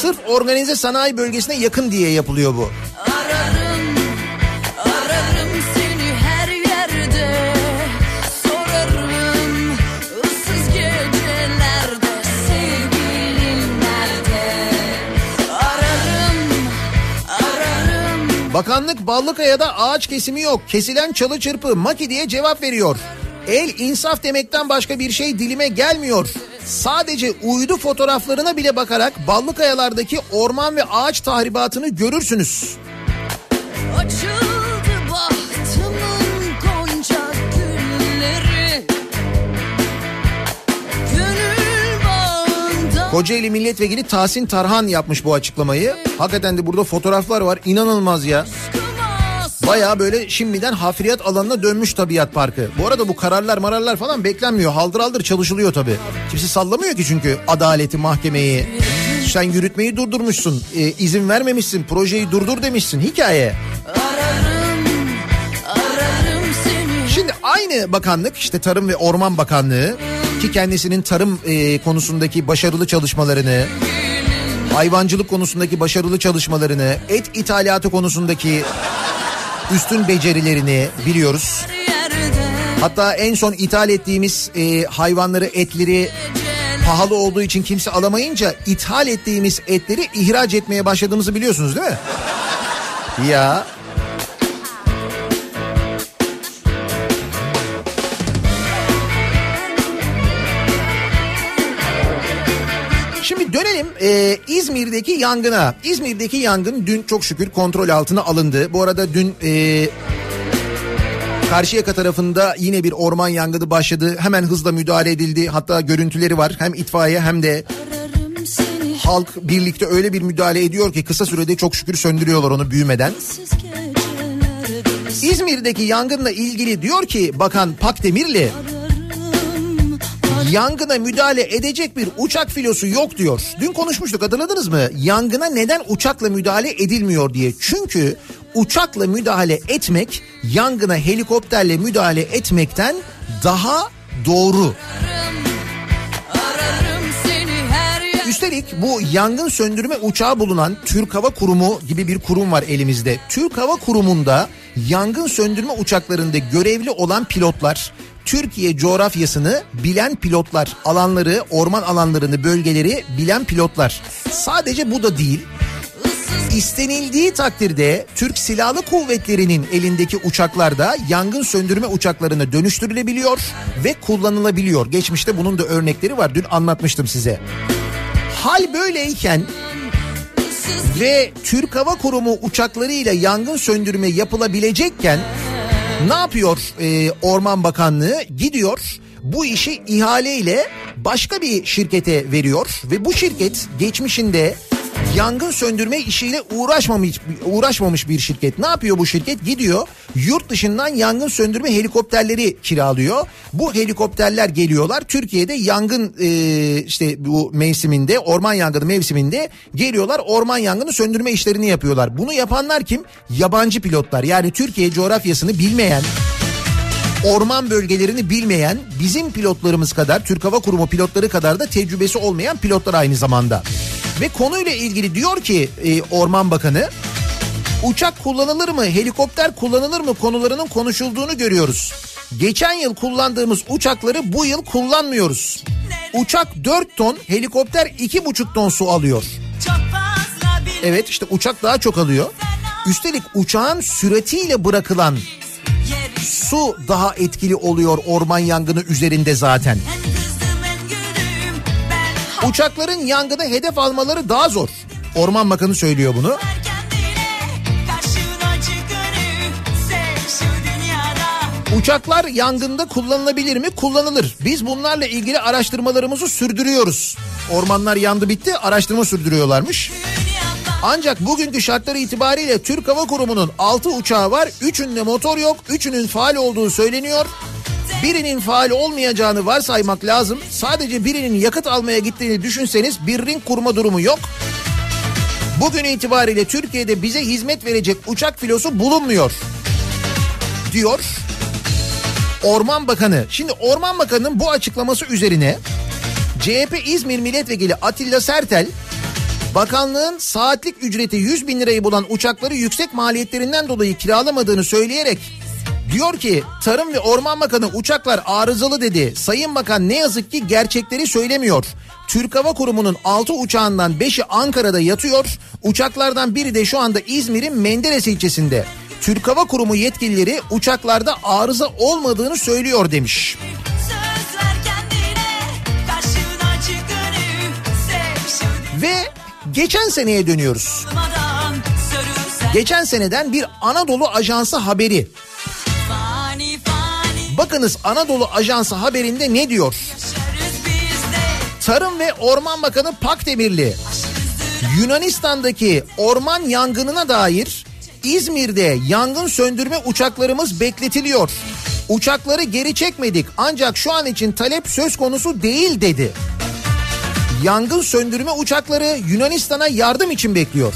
Sırf organize sanayi bölgesine yakın diye yapılıyor bu. Ararım, ararım seni her yerde Sorarım ıssız gecelerde Sevgilim nerede Ararım, ararım Bakanlık Ballıkaya'da ağaç kesimi yok. Kesilen çalı çırpı maki diye cevap veriyor. El insaf demekten başka bir şey dilime gelmiyor. Sadece uydu fotoğraflarına bile bakarak Ballıkayalardaki orman ve ağaç tahribatını görürsünüz. Kocaeli Milletvekili Tahsin Tarhan yapmış bu açıklamayı. Hakikaten de burada fotoğraflar var. İnanılmaz ya. Baya böyle şimdiden hafriyat alanına dönmüş tabiat parkı. Bu arada bu kararlar mararlar falan beklenmiyor. Haldır haldır çalışılıyor tabii. Kimse sallamıyor ki çünkü adaleti mahkemeyi. Sen yürütmeyi durdurmuşsun. e, izin vermemişsin. Projeyi durdur demişsin. Hikaye. Ararım, ararım seni Şimdi aynı bakanlık işte Tarım ve Orman Bakanlığı ki kendisinin tarım e, konusundaki başarılı çalışmalarını, hayvancılık konusundaki başarılı çalışmalarını, et ithalatı konusundaki üstün becerilerini biliyoruz. Hatta en son ithal ettiğimiz e, hayvanları, etleri pahalı olduğu için kimse alamayınca ithal ettiğimiz etleri ihraç etmeye başladığımızı biliyorsunuz değil mi? Ya dönelim e, İzmir'deki yangına. İzmir'deki yangın dün çok şükür kontrol altına alındı. Bu arada dün e, Karşıyaka tarafında yine bir orman yangını başladı. Hemen hızla müdahale edildi. Hatta görüntüleri var. Hem itfaiye hem de halk birlikte öyle bir müdahale ediyor ki kısa sürede çok şükür söndürüyorlar onu büyümeden. İzmir'deki yangınla ilgili diyor ki Bakan Pakdemirli yangına müdahale edecek bir uçak filosu yok diyor. Dün konuşmuştuk hatırladınız mı? Yangına neden uçakla müdahale edilmiyor diye. Çünkü uçakla müdahale etmek yangına helikopterle müdahale etmekten daha doğru. Üstelik bu yangın söndürme uçağı bulunan Türk Hava Kurumu gibi bir kurum var elimizde. Türk Hava Kurumu'nda yangın söndürme uçaklarında görevli olan pilotlar, Türkiye coğrafyasını bilen pilotlar, alanları, orman alanlarını, bölgeleri bilen pilotlar. Sadece bu da değil. İstenildiği takdirde Türk Silahlı Kuvvetleri'nin elindeki uçaklarda yangın söndürme uçaklarına dönüştürülebiliyor ve kullanılabiliyor. Geçmişte bunun da örnekleri var. Dün anlatmıştım size. Hal böyleyken ve Türk Hava Kurumu uçaklarıyla yangın söndürme yapılabilecekken ne yapıyor e, Orman Bakanlığı? Gidiyor bu işi ihaleyle başka bir şirkete veriyor ve bu şirket geçmişinde yangın söndürme işiyle uğraşmamış uğraşmamış bir şirket. Ne yapıyor bu şirket? Gidiyor yurt dışından yangın söndürme helikopterleri kiralıyor. Bu helikopterler geliyorlar. Türkiye'de yangın e, işte bu mevsiminde orman yangını mevsiminde geliyorlar orman yangını söndürme işlerini yapıyorlar. Bunu yapanlar kim? Yabancı pilotlar. Yani Türkiye coğrafyasını bilmeyen orman bölgelerini bilmeyen bizim pilotlarımız kadar Türk Hava Kurumu pilotları kadar da tecrübesi olmayan pilotlar aynı zamanda. Ve konuyla ilgili diyor ki e, Orman Bakanı uçak kullanılır mı helikopter kullanılır mı konularının konuşulduğunu görüyoruz. Geçen yıl kullandığımız uçakları bu yıl kullanmıyoruz. Uçak 4 ton helikopter 2,5 ton su alıyor. Evet işte uçak daha çok alıyor. Üstelik uçağın süratiyle bırakılan su daha etkili oluyor orman yangını üzerinde zaten. Uçakların yangını hedef almaları daha zor. Orman Bakanı söylüyor bunu. Uçaklar yangında kullanılabilir mi? Kullanılır. Biz bunlarla ilgili araştırmalarımızı sürdürüyoruz. Ormanlar yandı bitti araştırma sürdürüyorlarmış. Ancak bugünkü şartları itibariyle Türk Hava Kurumu'nun 6 uçağı var. Üçünde motor yok. Üçünün faal olduğu söyleniyor. Birinin faal olmayacağını varsaymak lazım. Sadece birinin yakıt almaya gittiğini düşünseniz bir ring kurma durumu yok. Bugün itibariyle Türkiye'de bize hizmet verecek uçak filosu bulunmuyor. Diyor Orman Bakanı. Şimdi Orman Bakanı'nın bu açıklaması üzerine CHP İzmir Milletvekili Atilla Sertel bakanlığın saatlik ücreti 100 bin lirayı bulan uçakları yüksek maliyetlerinden dolayı kiralamadığını söyleyerek diyor ki Tarım ve Orman Bakanı uçaklar arızalı dedi. Sayın Bakan ne yazık ki gerçekleri söylemiyor. Türk Hava Kurumu'nun 6 uçağından 5'i Ankara'da yatıyor. Uçaklardan biri de şu anda İzmir'in Menderes ilçesinde. Türk Hava Kurumu yetkilileri uçaklarda arıza olmadığını söylüyor demiş. Ve geçen seneye dönüyoruz. Geçen seneden bir Anadolu Ajansı haberi. Bakınız Anadolu Ajansı haberinde ne diyor? Tarım ve Orman Bakanı Pakdemirli Yunanistan'daki orman yangınına dair İzmir'de yangın söndürme uçaklarımız bekletiliyor. Uçakları geri çekmedik ancak şu an için talep söz konusu değil dedi. Yangın söndürme uçakları Yunanistan'a yardım için bekliyor.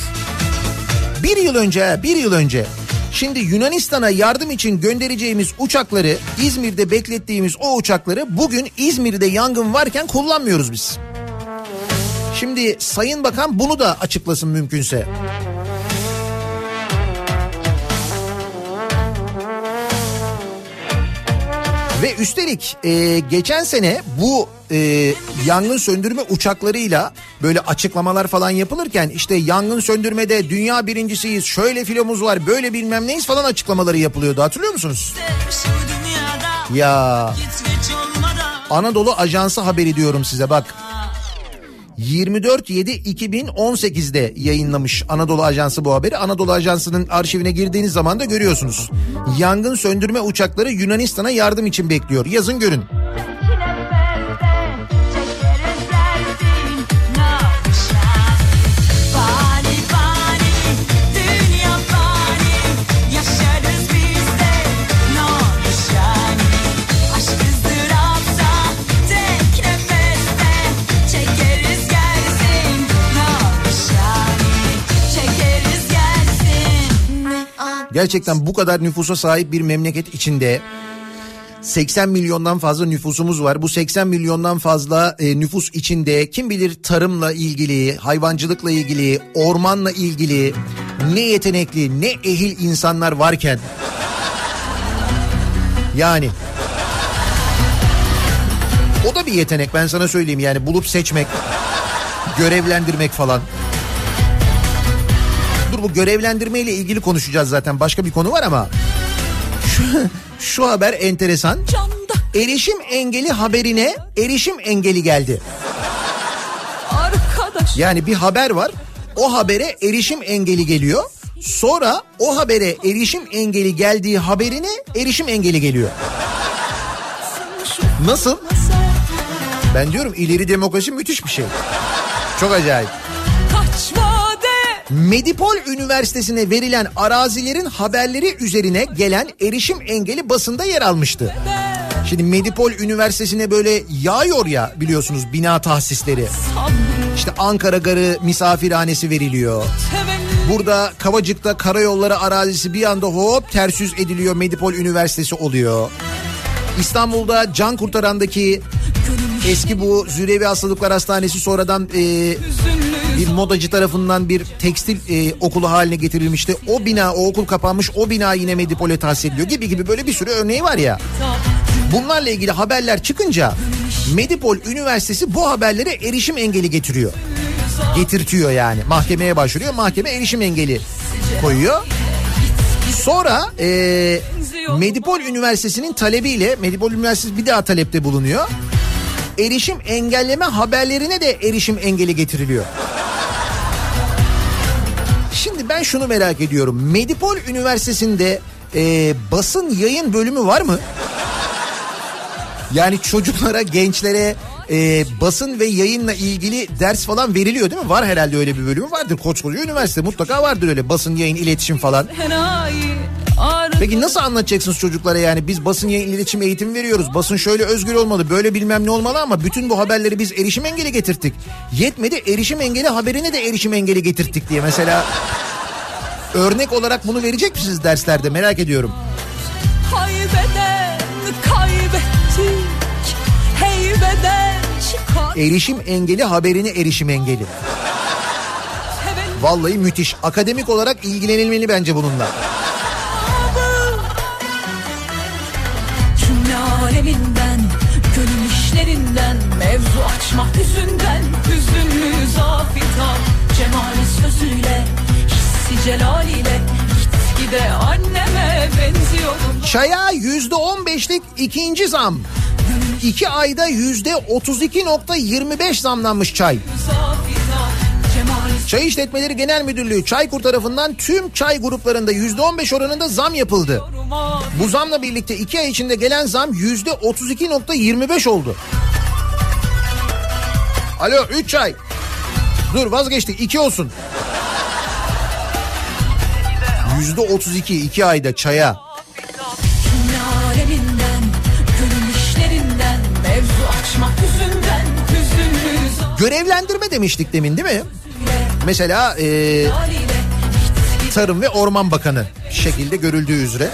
Bir yıl önce, bir yıl önce Şimdi Yunanistan'a yardım için göndereceğimiz uçakları İzmir'de beklettiğimiz o uçakları bugün İzmir'de yangın varken kullanmıyoruz biz. Şimdi Sayın Bakan bunu da açıklasın mümkünse. Ve üstelik e, geçen sene bu e, yangın söndürme uçaklarıyla böyle açıklamalar falan yapılırken işte yangın söndürmede dünya birincisiyiz, şöyle filomuz var, böyle bilmem neyiz falan açıklamaları yapılıyordu hatırlıyor musunuz? Ya Anadolu Ajansı haberi diyorum size bak. 24.7.2018'de yayınlamış Anadolu Ajansı bu haberi. Anadolu Ajansı'nın arşivine girdiğiniz zaman da görüyorsunuz. Yangın söndürme uçakları Yunanistan'a yardım için bekliyor. Yazın görün. Gerçekten bu kadar nüfusa sahip bir memleket içinde 80 milyondan fazla nüfusumuz var. Bu 80 milyondan fazla e, nüfus içinde kim bilir tarımla ilgili, hayvancılıkla ilgili, ormanla ilgili ne yetenekli, ne ehil insanlar varken yani o da bir yetenek ben sana söyleyeyim yani bulup seçmek, görevlendirmek falan. Dur bu görevlendirme ile ilgili konuşacağız zaten başka bir konu var ama şu, şu haber enteresan. Erişim engeli haberine erişim engeli geldi. Arkadaş. Yani bir haber var. O habere erişim engeli geliyor. Sonra o habere erişim engeli geldiği haberine erişim engeli geliyor. Nasıl? Ben diyorum ileri demokrasi müthiş bir şey. Çok acayip. Medipol Üniversitesi'ne verilen arazilerin haberleri üzerine gelen erişim engeli basında yer almıştı. Şimdi Medipol Üniversitesi'ne böyle yağıyor ya biliyorsunuz bina tahsisleri. İşte Ankara Garı misafirhanesi veriliyor. Burada Kavacık'ta karayolları arazisi bir anda hop ters yüz ediliyor Medipol Üniversitesi oluyor. İstanbul'da Can Kurtaran'daki eski bu Zürevi Hastalıklar Hastanesi sonradan e, bir modacı tarafından bir tekstil e, okulu haline getirilmişti. O bina o okul kapanmış o bina yine Medipol'e tahsis ediliyor gibi gibi böyle bir sürü örneği var ya. Bunlarla ilgili haberler çıkınca Medipol Üniversitesi bu haberlere erişim engeli getiriyor. Getirtiyor yani. Mahkemeye başvuruyor. Mahkeme erişim engeli koyuyor. Sonra e, Medipol Üniversitesi'nin talebiyle Medipol Üniversitesi bir daha talepte bulunuyor. Erişim engelleme haberlerine de erişim engeli getiriliyor. Şimdi ben şunu merak ediyorum. Medipol Üniversitesi'nde e, basın yayın bölümü var mı? Yani çocuklara, gençlere e, basın ve yayınla ilgili ders falan veriliyor değil mi? Var herhalde öyle bir bölümü vardır. Koskoca üniversite mutlaka vardır öyle basın, yayın, iletişim falan. Peki nasıl anlatacaksınız çocuklara yani biz basın iletişim eğitimi veriyoruz. Basın şöyle özgür olmalı böyle bilmem ne olmalı ama bütün bu haberleri biz erişim engeli getirttik. Yetmedi erişim engeli haberine de erişim engeli getirttik diye mesela örnek olarak bunu verecek misiniz derslerde merak ediyorum. Kaybeden kaybettik Heybeden çıkar Erişim engeli haberine erişim engeli. Vallahi müthiş. Akademik olarak ilgilenilmeli bence bununla. Mevzu açmak yüzünden Hüzünlü zafita Cemali sözüyle Hissi celaliyle Gitgide anneme benziyorum Çaya yüzde on beşlik ikinci zam. İki ayda yüzde otuz iki nokta yirmi beş zamlanmış çay. Çay İşletmeleri Genel Müdürlüğü Çaykur tarafından tüm çay gruplarında yüzde on beş oranında zam yapıldı. Bu zamla birlikte iki ay içinde gelen zam yüzde otuz iki nokta yirmi beş oldu. Alo üç çay. Dur vazgeçtik iki olsun. Yüzde otuz iki iki ayda çaya. Görevlendirme demiştik demin değil mi? Mesela e, Tarım ve Orman Bakanı şekilde görüldüğü üzere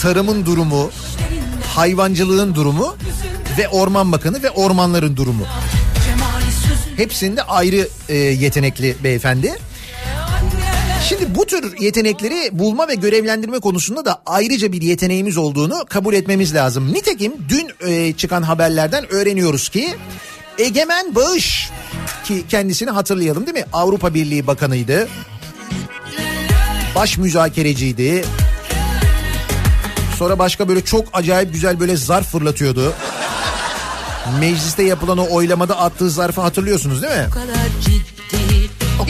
tarımın durumu, hayvancılığın durumu ve Orman Bakanı ve ormanların durumu. Hepsinde ayrı e, yetenekli beyefendi. Şimdi bu tür yetenekleri bulma ve görevlendirme konusunda da ayrıca bir yeteneğimiz olduğunu kabul etmemiz lazım. Nitekim dün e, çıkan haberlerden öğreniyoruz ki Egemen Bağış ki kendisini hatırlayalım değil mi? Avrupa Birliği Bakanıydı. Baş müzakereciydi. Sonra başka böyle çok acayip güzel böyle zarf fırlatıyordu. Mecliste yapılan o oylamada attığı zarfı hatırlıyorsunuz değil mi?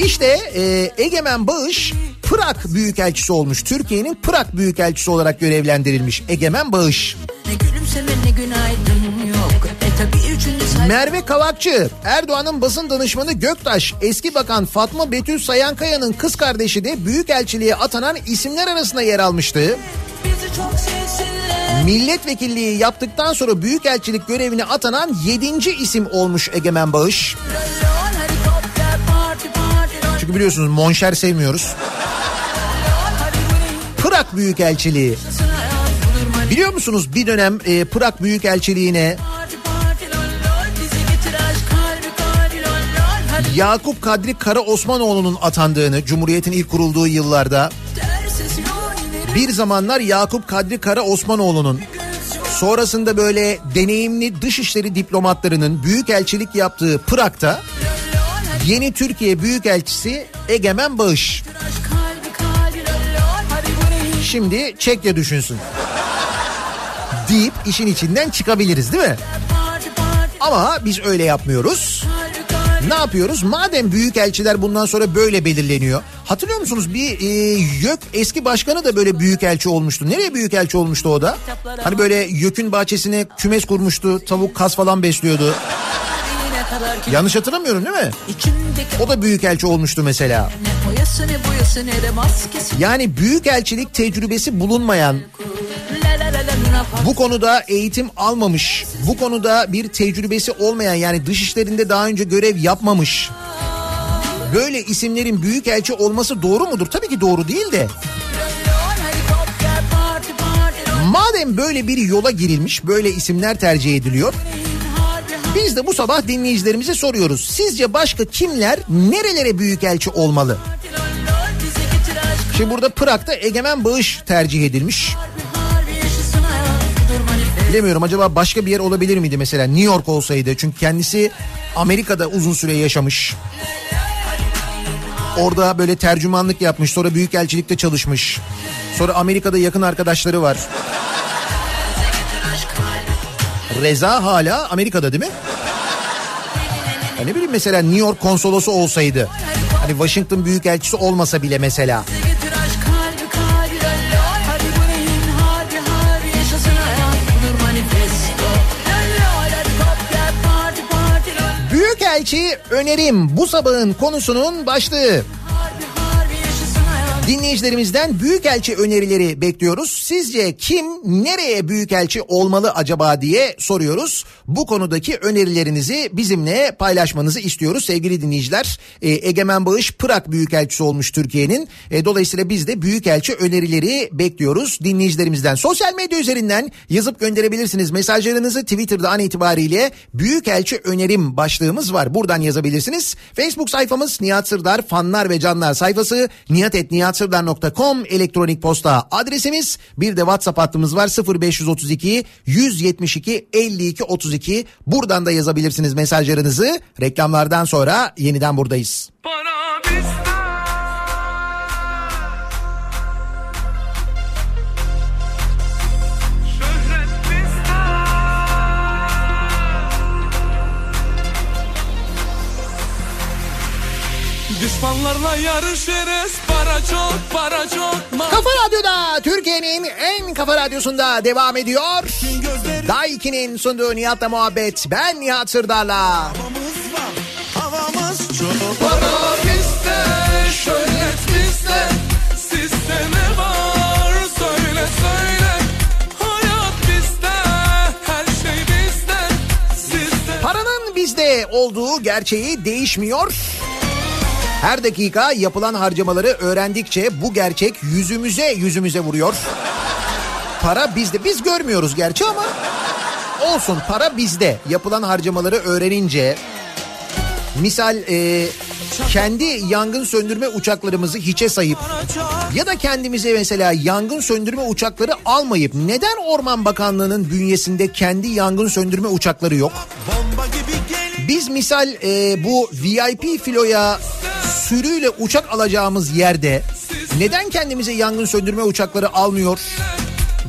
İşte e, Egemen Bağış Prag Büyükelçisi olmuş. Türkiye'nin Prag Büyükelçisi olarak görevlendirilmiş Egemen Bağış. Ne gülümseme ne günaydın yok E üçüncü Merve Kavakçı, Erdoğan'ın basın danışmanı Göktaş, eski bakan Fatma Betül Sayankaya'nın kız kardeşi de Büyükelçiliğe atanan isimler arasında yer almıştı. bizi çok sevsinler Milletvekilliği yaptıktan sonra Büyükelçilik görevine atanan 7. isim olmuş Egemen Bağış. Çünkü biliyorsunuz monşer sevmiyoruz. Prag Büyükelçiliği. Biliyor musunuz bir dönem e, Prag Büyükelçiliğine Yakup Kadri Kara Osmanoğlu'nun atandığını Cumhuriyet'in ilk kurulduğu yıllarda bir zamanlar Yakup Kadri Kara Osmanoğlu'nun sonrasında böyle deneyimli dışişleri diplomatlarının büyükelçilik yaptığı Prag'da yeni Türkiye Büyükelçisi Egemen Bağış. Şimdi Çekya düşünsün. Deyip işin içinden çıkabiliriz değil mi? Ama biz öyle yapmıyoruz. Ne yapıyoruz? Madem büyükelçiler bundan sonra böyle belirleniyor. Hatırlıyor musunuz bir e, YÖK eski başkanı da böyle büyükelçi olmuştu. Nereye büyükelçi olmuştu o da? Hani böyle YÖK'ün bahçesine kümes kurmuştu. Tavuk kas falan besliyordu. Yanlış hatırlamıyorum değil mi? O da büyükelçi olmuştu mesela. Yani büyükelçilik tecrübesi bulunmayan, bu konuda eğitim almamış, bu konuda bir tecrübesi olmayan yani dış işlerinde daha önce görev yapmamış. Böyle isimlerin büyükelçi olması doğru mudur? Tabii ki doğru değil de. Madem böyle bir yola girilmiş, böyle isimler tercih ediliyor. Biz de bu sabah dinleyicilerimize soruyoruz. Sizce başka kimler nerelere büyükelçi olmalı? bize getir aşk Şimdi burada Prag'da egemen bağış tercih edilmiş. Bilemiyorum acaba başka bir yer olabilir miydi mesela New York olsaydı. Çünkü kendisi Amerika'da uzun süre yaşamış. Orada böyle tercümanlık yapmış sonra büyükelçilikte çalışmış. Sonra Amerika'da yakın arkadaşları var. Reza hala Amerika'da değil mi? Ya ne bileyim mesela New York konsolosu olsaydı. Hani Washington büyükelçisi olmasa bile mesela. getir Büyükelçi önerim bu sabahın konusunun başlığı. Dinleyicilerimizden büyükelçi önerileri bekliyoruz. Sizce kim nereye büyükelçi olmalı acaba diye soruyoruz. Bu konudaki önerilerinizi bizimle paylaşmanızı istiyoruz sevgili dinleyiciler. Ee, Egemen Bağış Prag Büyükelçisi olmuş Türkiye'nin. Ee, dolayısıyla biz de büyükelçi önerileri bekliyoruz dinleyicilerimizden. Sosyal medya üzerinden yazıp gönderebilirsiniz mesajlarınızı Twitter'da an itibariyle büyükelçi önerim başlığımız var. Buradan yazabilirsiniz. Facebook sayfamız Nihat Sırdar fanlar ve canlar sayfası nihatetnihatsırdar.com elektronik posta adresimiz. Bir de WhatsApp hattımız var 0532 172 52 32. Buradan da yazabilirsiniz mesajlarınızı. Reklamlardan sonra yeniden buradayız. Para bizde Düşmanlarla yarışırız Para çok para çok Ma- Kafa Radyo'da Türkiye'nin en kafa radyosunda devam ediyor. Daiki'nin sunduğu Nihat'la muhabbet. Ben Nihat Sırdar'la. Havamız var Havamız çok Para bizde Şöhret bizde Sizde ne var Söyle söyle Hayat bizde Her şey bizde Sizde Paranın bizde olduğu gerçeği değişmiyor. Her dakika yapılan harcamaları öğrendikçe bu gerçek yüzümüze yüzümüze vuruyor. Para bizde. Biz görmüyoruz gerçi ama olsun para bizde. Yapılan harcamaları öğrenince misal e, kendi yangın söndürme uçaklarımızı hiçe sayıp ya da kendimize mesela yangın söndürme uçakları almayıp neden Orman Bakanlığı'nın bünyesinde kendi yangın söndürme uçakları yok? Biz misal e, bu VIP filoya sürüyle uçak alacağımız yerde neden kendimize yangın söndürme uçakları almıyor?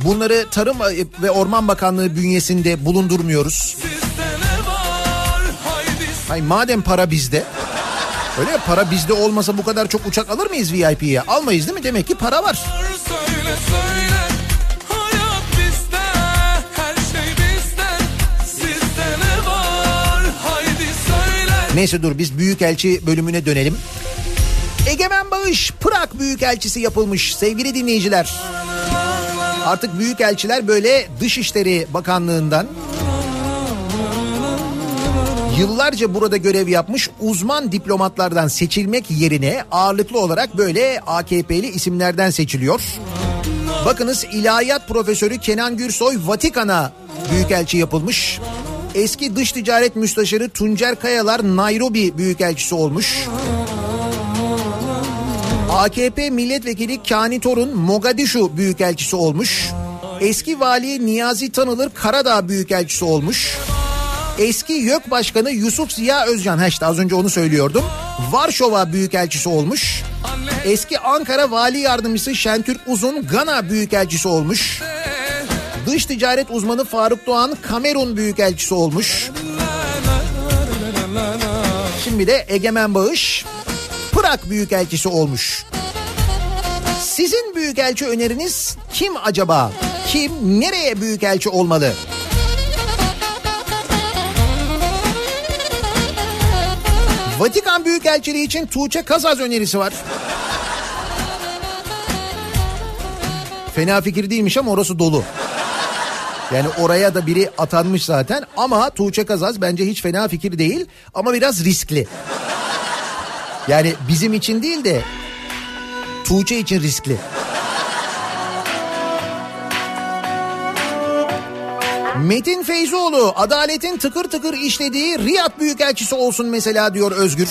Bunları Tarım ve Orman Bakanlığı bünyesinde bulundurmuyoruz. Sizde ne var Haydi Hay madem para bizde. Öyle ya para bizde olmasa bu kadar çok uçak alır mıyız VIP'ye? Almayız değil mi? Demek ki para var. Söyle söyle Neyse dur biz Büyükelçi bölümüne dönelim. Egemen Bağış Prag Büyükelçisi yapılmış sevgili dinleyiciler. Artık Büyükelçiler böyle Dışişleri Bakanlığı'ndan yıllarca burada görev yapmış uzman diplomatlardan seçilmek yerine ağırlıklı olarak böyle AKP'li isimlerden seçiliyor. Bakınız İlahiyat Profesörü Kenan Gürsoy Vatikan'a büyükelçi yapılmış. Eski dış ticaret müsteşarı Tuncer Kayalar Nairobi büyükelçisi olmuş. AKP milletvekili Kani Torun Mogadishu büyükelçisi olmuş. Eski vali Niyazi Tanılır Karadağ büyükelçisi olmuş. Eski YÖK Başkanı Yusuf Ziya Özcan, ha işte az önce onu söylüyordum. Varşova Büyükelçisi olmuş. Eski Ankara Vali Yardımcısı Şentürk Uzun Gana Büyükelçisi olmuş. Dış ticaret uzmanı Faruk Doğan Kamerun Büyükelçisi olmuş. Şimdi de Egemen Bağış Prag Büyükelçisi olmuş. Sizin büyükelçi öneriniz kim acaba? Kim nereye büyükelçi olmalı? Vatikan Büyükelçiliği için Tuğçe Kazaz önerisi var. Fena fikir değilmiş ama orası dolu. Yani oraya da biri atanmış zaten ama Tuğçe Kazaz bence hiç fena fikir değil ama biraz riskli. Yani bizim için değil de Tuğçe için riskli. Metin Feyzoğlu adaletin tıkır tıkır işlediği Riyad Büyükelçisi olsun mesela diyor Özgür.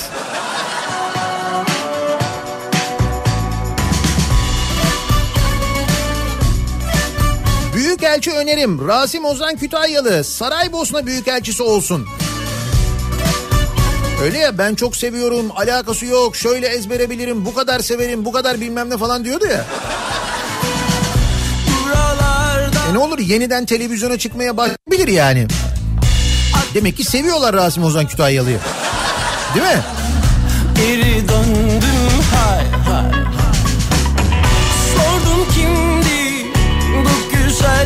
Büyükelçi önerim Rasim Ozan Kütahyalı Saraybosna Büyükelçisi olsun. Öyle ya ben çok seviyorum alakası yok şöyle ezbere bilirim bu kadar severim bu kadar bilmem ne falan diyordu ya. E ne olur yeniden televizyona çıkmaya başlayabilir yani. Demek ki seviyorlar Rasim Ozan Kütahyalı'yı. Değil mi? Geri döndüm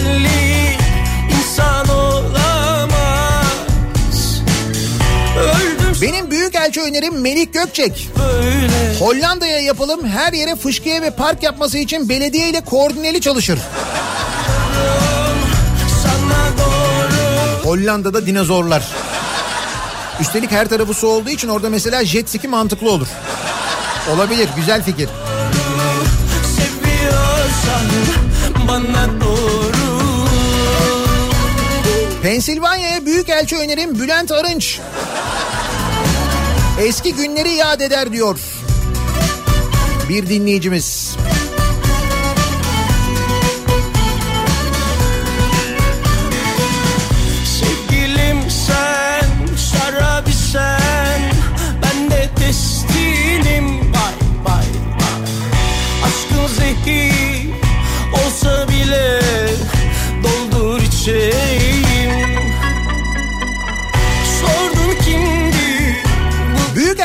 güzellik insan olamaz Öldüm Benim büyükelçi önerim Melik Gökçek. böyle Hollanda'ya yapalım her yere fışkiye ve park yapması için belediye ile koordineli çalışır. Hollanda'da dinozorlar. Üstelik her tarafı su olduğu için orada mesela jet ski mantıklı olur. Olabilir güzel fikir. Pensilvanya'ya büyükelçi önerim Bülent Arınç. Eski günleri yad eder diyor. Bir dinleyicimiz.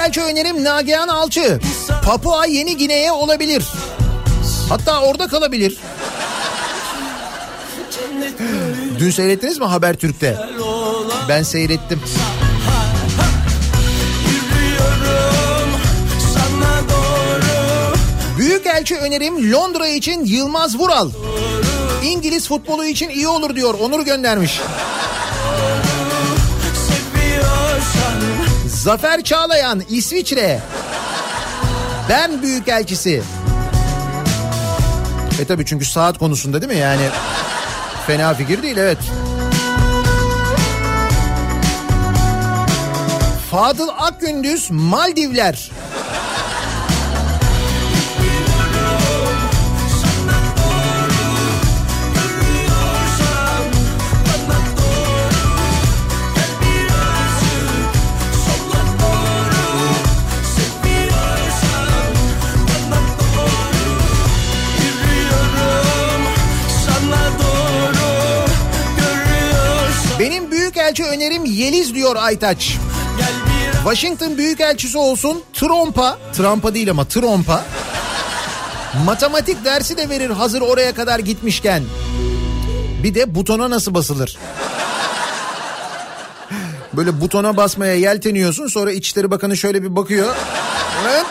Büyükelçi önerim Nagihan Alçı. Papua Yeni Gine'ye olabilir. Hatta orada kalabilir. Dün seyrettiniz mi Habertürk'te? Ben seyrettim. Büyükelçi önerim Londra için Yılmaz Vural. İngiliz futbolu için iyi olur diyor. Onur göndermiş. Zafer Çağlayan İsviçre. Ben Büyükelçisi. E tabi çünkü saat konusunda değil mi yani? Fena fikir değil evet. Fadıl Akgündüz Maldivler. Büyükelçi önerim Yeliz diyor Aytaç. Washington Büyükelçisi olsun Trump'a, Trump'a değil ama Trump'a matematik dersi de verir hazır oraya kadar gitmişken. Bir de butona nasıl basılır? Böyle butona basmaya yelteniyorsun sonra İçişleri Bakanı şöyle bir bakıyor. Evet.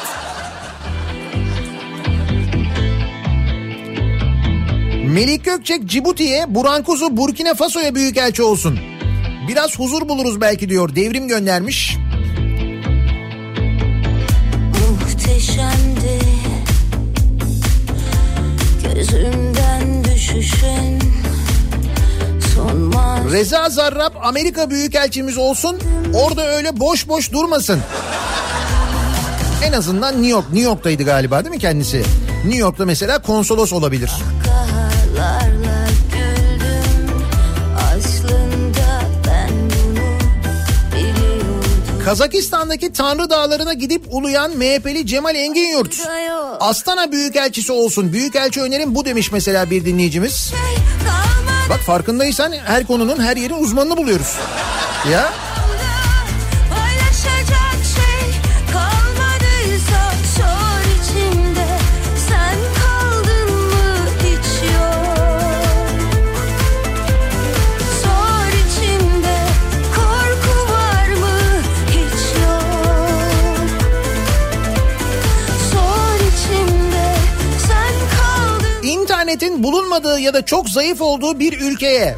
Melik Gökçek Cibuti'ye, Burhan Kuzu Burkina Faso'ya büyükelçi olsun. Biraz huzur buluruz belki diyor. Devrim göndermiş. muhteşemdi Gözümden düşüşün Reza Zarrab Amerika Büyükelçimiz olsun. Orada öyle boş boş durmasın. En azından New York, New York'taydı galiba değil mi kendisi? New York'ta mesela konsolos olabilir. Kaharlarla Kazakistan'daki Tanrı Dağları'na gidip uluyan MHP'li Cemal Engin Yurt. Da yok Astana Büyükelçisi olsun. Büyükelçi önerim bu demiş mesela bir dinleyicimiz. kalmadı Bak farkındaysan her konunun her yerin uzmanını buluyoruz. Ya bulunmadığı ya da çok zayıf olduğu bir ülkeye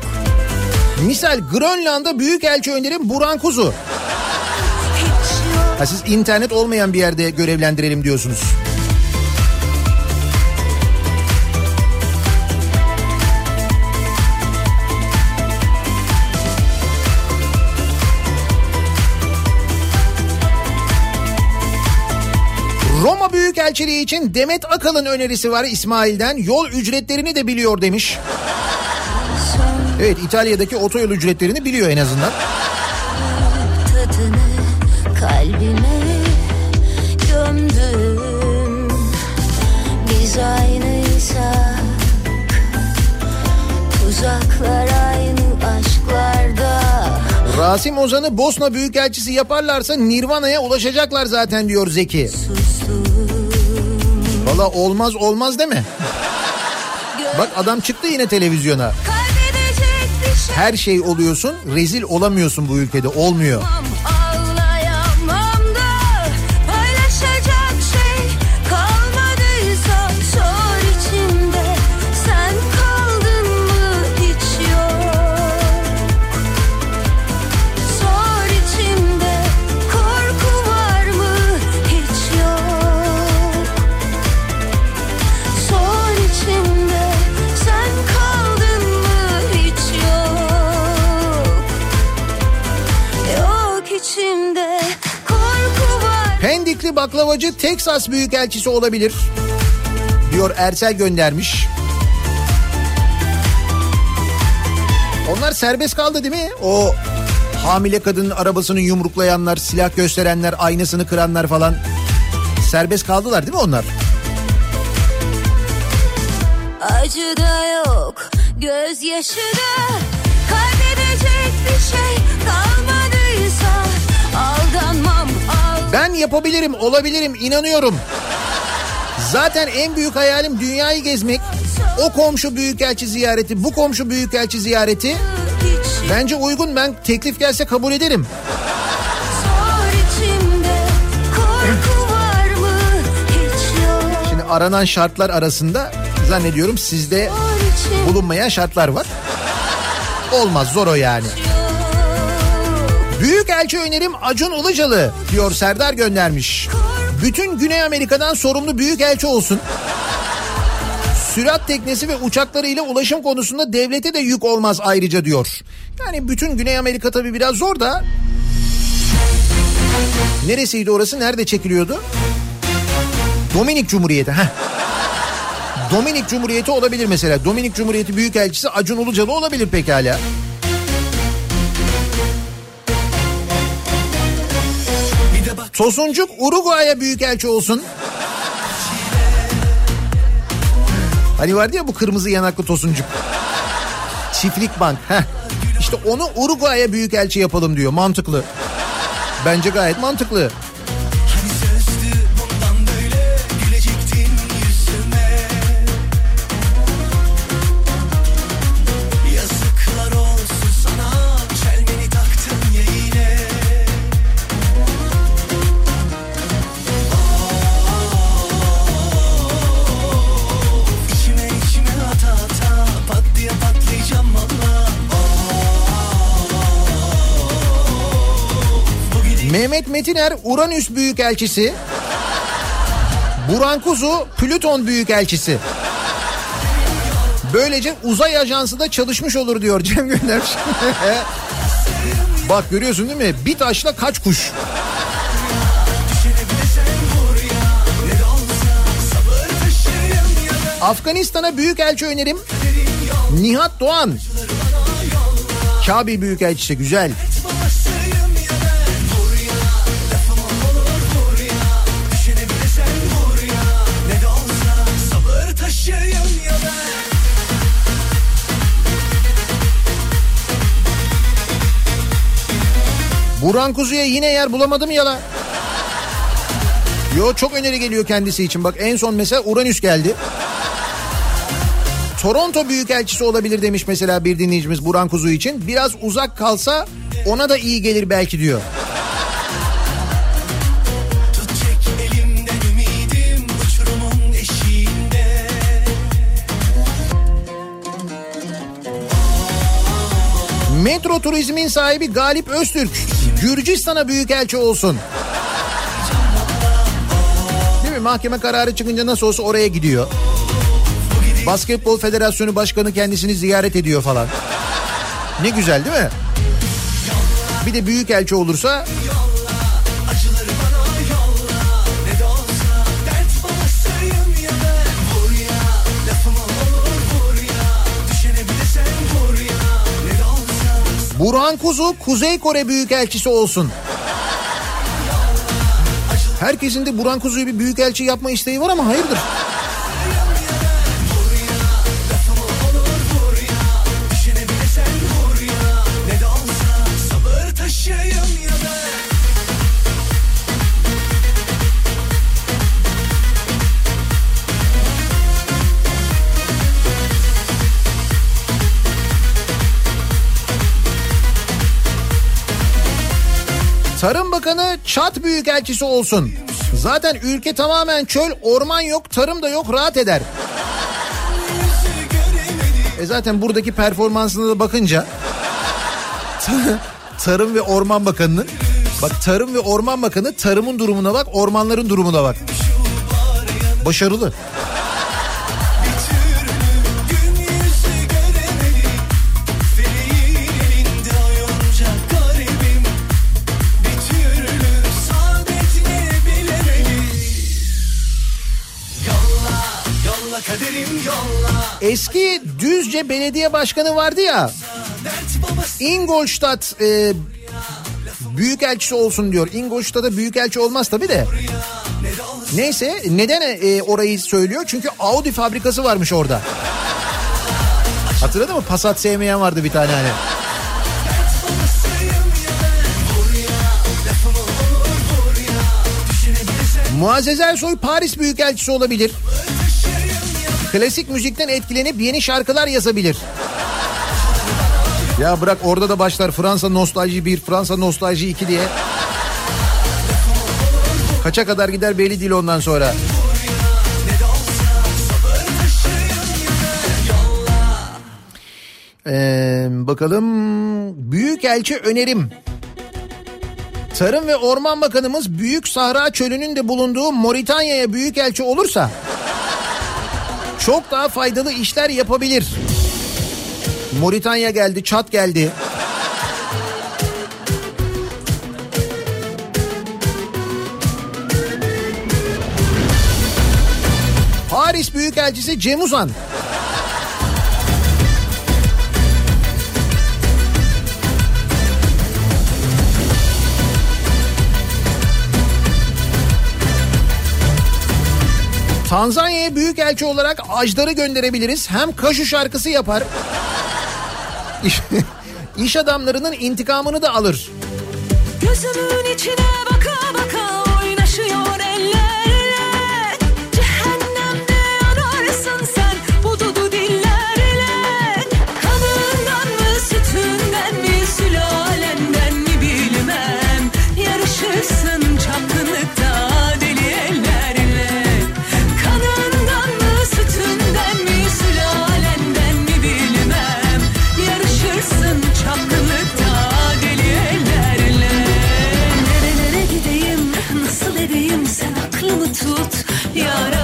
misal Grönland'a büyükelçi önerim Buran Kuzu. Ha siz internet olmayan bir yerde görevlendirelim diyorsunuz. Büyükelçiliği için Demet Akalın önerisi var İsmail'den. Yol ücretlerini de biliyor demiş. Evet İtalya'daki otoyol ücretlerini biliyor en azından. tadını kalbime gömdüm Biz aynıysak tuzaklar aynı aşklarda Rasim Ozan'ı Bosna Büyükelçisi yaparlarsa Nirvana'ya ulaşacaklar zaten diyor Zeki. Valla olmaz olmaz deme. Bak adam çıktı yine televizyona. Şey Her şey oluyorsun rezil olamıyorsun bu ülkede olmuyor. Baklavacı Teksas Büyükelçisi olabilir. Diyor Ersel göndermiş. Onlar serbest kaldı değil mi? O hamile kadının arabasını yumruklayanlar, silah gösterenler, aynasını kıranlar falan. Serbest kaldılar değil mi onlar? Acı da yok gözyaşı da Kaybedecek bir şey al Ben yapabilirim, olabilirim, inanıyorum. Zaten en büyük hayalim dünyayı gezmek. O komşu büyükelçi ziyareti, bu komşu büyükelçi ziyareti bence uygun. Ben teklif gelse kabul ederim. Şimdi aranan şartlar arasında zannediyorum sizde bulunmayan şartlar var. Olmaz zor o yani. Büyükelçi önerim Acun Ilıcalı diyor Serdar göndermiş. Bütün Güney Amerika'dan sorumlu büyükelçi olsun. Sürat teknesi ve uçaklarıyla ulaşım konusunda devlete de yük olmaz ayrıca diyor. Yani bütün Güney Amerika tabii biraz zor da. Neresiydi orası? Nerede çekiliyordu? Dominik Cumhuriyeti. Heh. Dominik Cumhuriyeti olabilir mesela. Dominik Cumhuriyeti Büyükelçisi Acun Ilıcalı olabilir pekala. Tosuncuk Uruguay'a büyükelçi olsun. Hani vardı ya bu kırmızı yanaklı Tosuncuk. Çiftlik Bank. Heh. İşte onu Uruguay'a büyükelçi yapalım diyor. Mantıklı. Bence gayet mantıklı. Mehmet Metiner Uranüs Büyükelçisi. Buran Kuzu Plüton Büyükelçisi. Böylece uzay ajansı da çalışmış olur diyor Cem göndermiş. Bak görüyorsun değil mi? Bir taşla kaç kuş. Afganistan'a büyükelçi önerim. Nihat Doğan. Kabil Büyükelçisi güzel. Burhan Kuzu'ya yine yer bulamadım ya la. Yo çok öneri geliyor kendisi için. Bak en son mesela Uranüs geldi. Toronto Büyükelçisi olabilir demiş mesela bir dinleyicimiz Burhan Kuzu için. Biraz uzak kalsa ona da iyi gelir belki diyor. Metro Turizm'in sahibi Galip Öztürk Gürcistan'a büyükelçi olsun. Değil mi? Mahkeme kararı çıkınca nasıl olsa oraya gidiyor. Basketbol Federasyonu Başkanı kendisini ziyaret ediyor falan. Ne güzel değil mi? Bir de büyükelçi olursa Burhan Kuzu Kuzey Kore Büyükelçisi olsun. Herkesin de Burhan Kuzu'yu bir büyükelçi yapma isteği var ama hayırdır? Çat Büyükelçisi olsun. Zaten ülke tamamen çöl, orman yok, tarım da yok, rahat eder. E zaten buradaki performansına da bakınca [LAUGHS] Tarım ve Orman Bakanı'nın bak Tarım ve Orman Bakanı tarımın durumuna bak, ormanların durumuna bak. Başarılı. Eski Düzce Belediye Başkanı vardı ya. Ingolstadt e, büyükelçisi olsun diyor. Ingolstadt'a büyükelçi olmaz tabii de. Neyse neden e, orayı söylüyor? Çünkü Audi fabrikası varmış orada. Hatırladın mı? Passat sevmeyen vardı bir tane hani. Muazzez Ersoy Paris Büyükelçisi olabilir. Klasik müzikten etkilenip yeni şarkılar yazabilir. Ya bırak orada da başlar Fransa nostalji 1, Fransa nostalji 2 diye. Kaça kadar gider belli değil ondan sonra. Ee, bakalım Büyükelçi önerim. Tarım ve Orman Bakanımız Büyük Sahra Çölü'nün de bulunduğu Moritanya'ya büyükelçi olursa çok daha faydalı işler yapabilir. Moritanya geldi, Çat geldi. Paris Büyükelçisi Cem Uzan. Tanzanya'ya büyükelçi olarak Ajdar'ı gönderebiliriz. Hem Kaşu şarkısı yapar. İş [LAUGHS] adamlarının intikamını da alır. Gözümün içine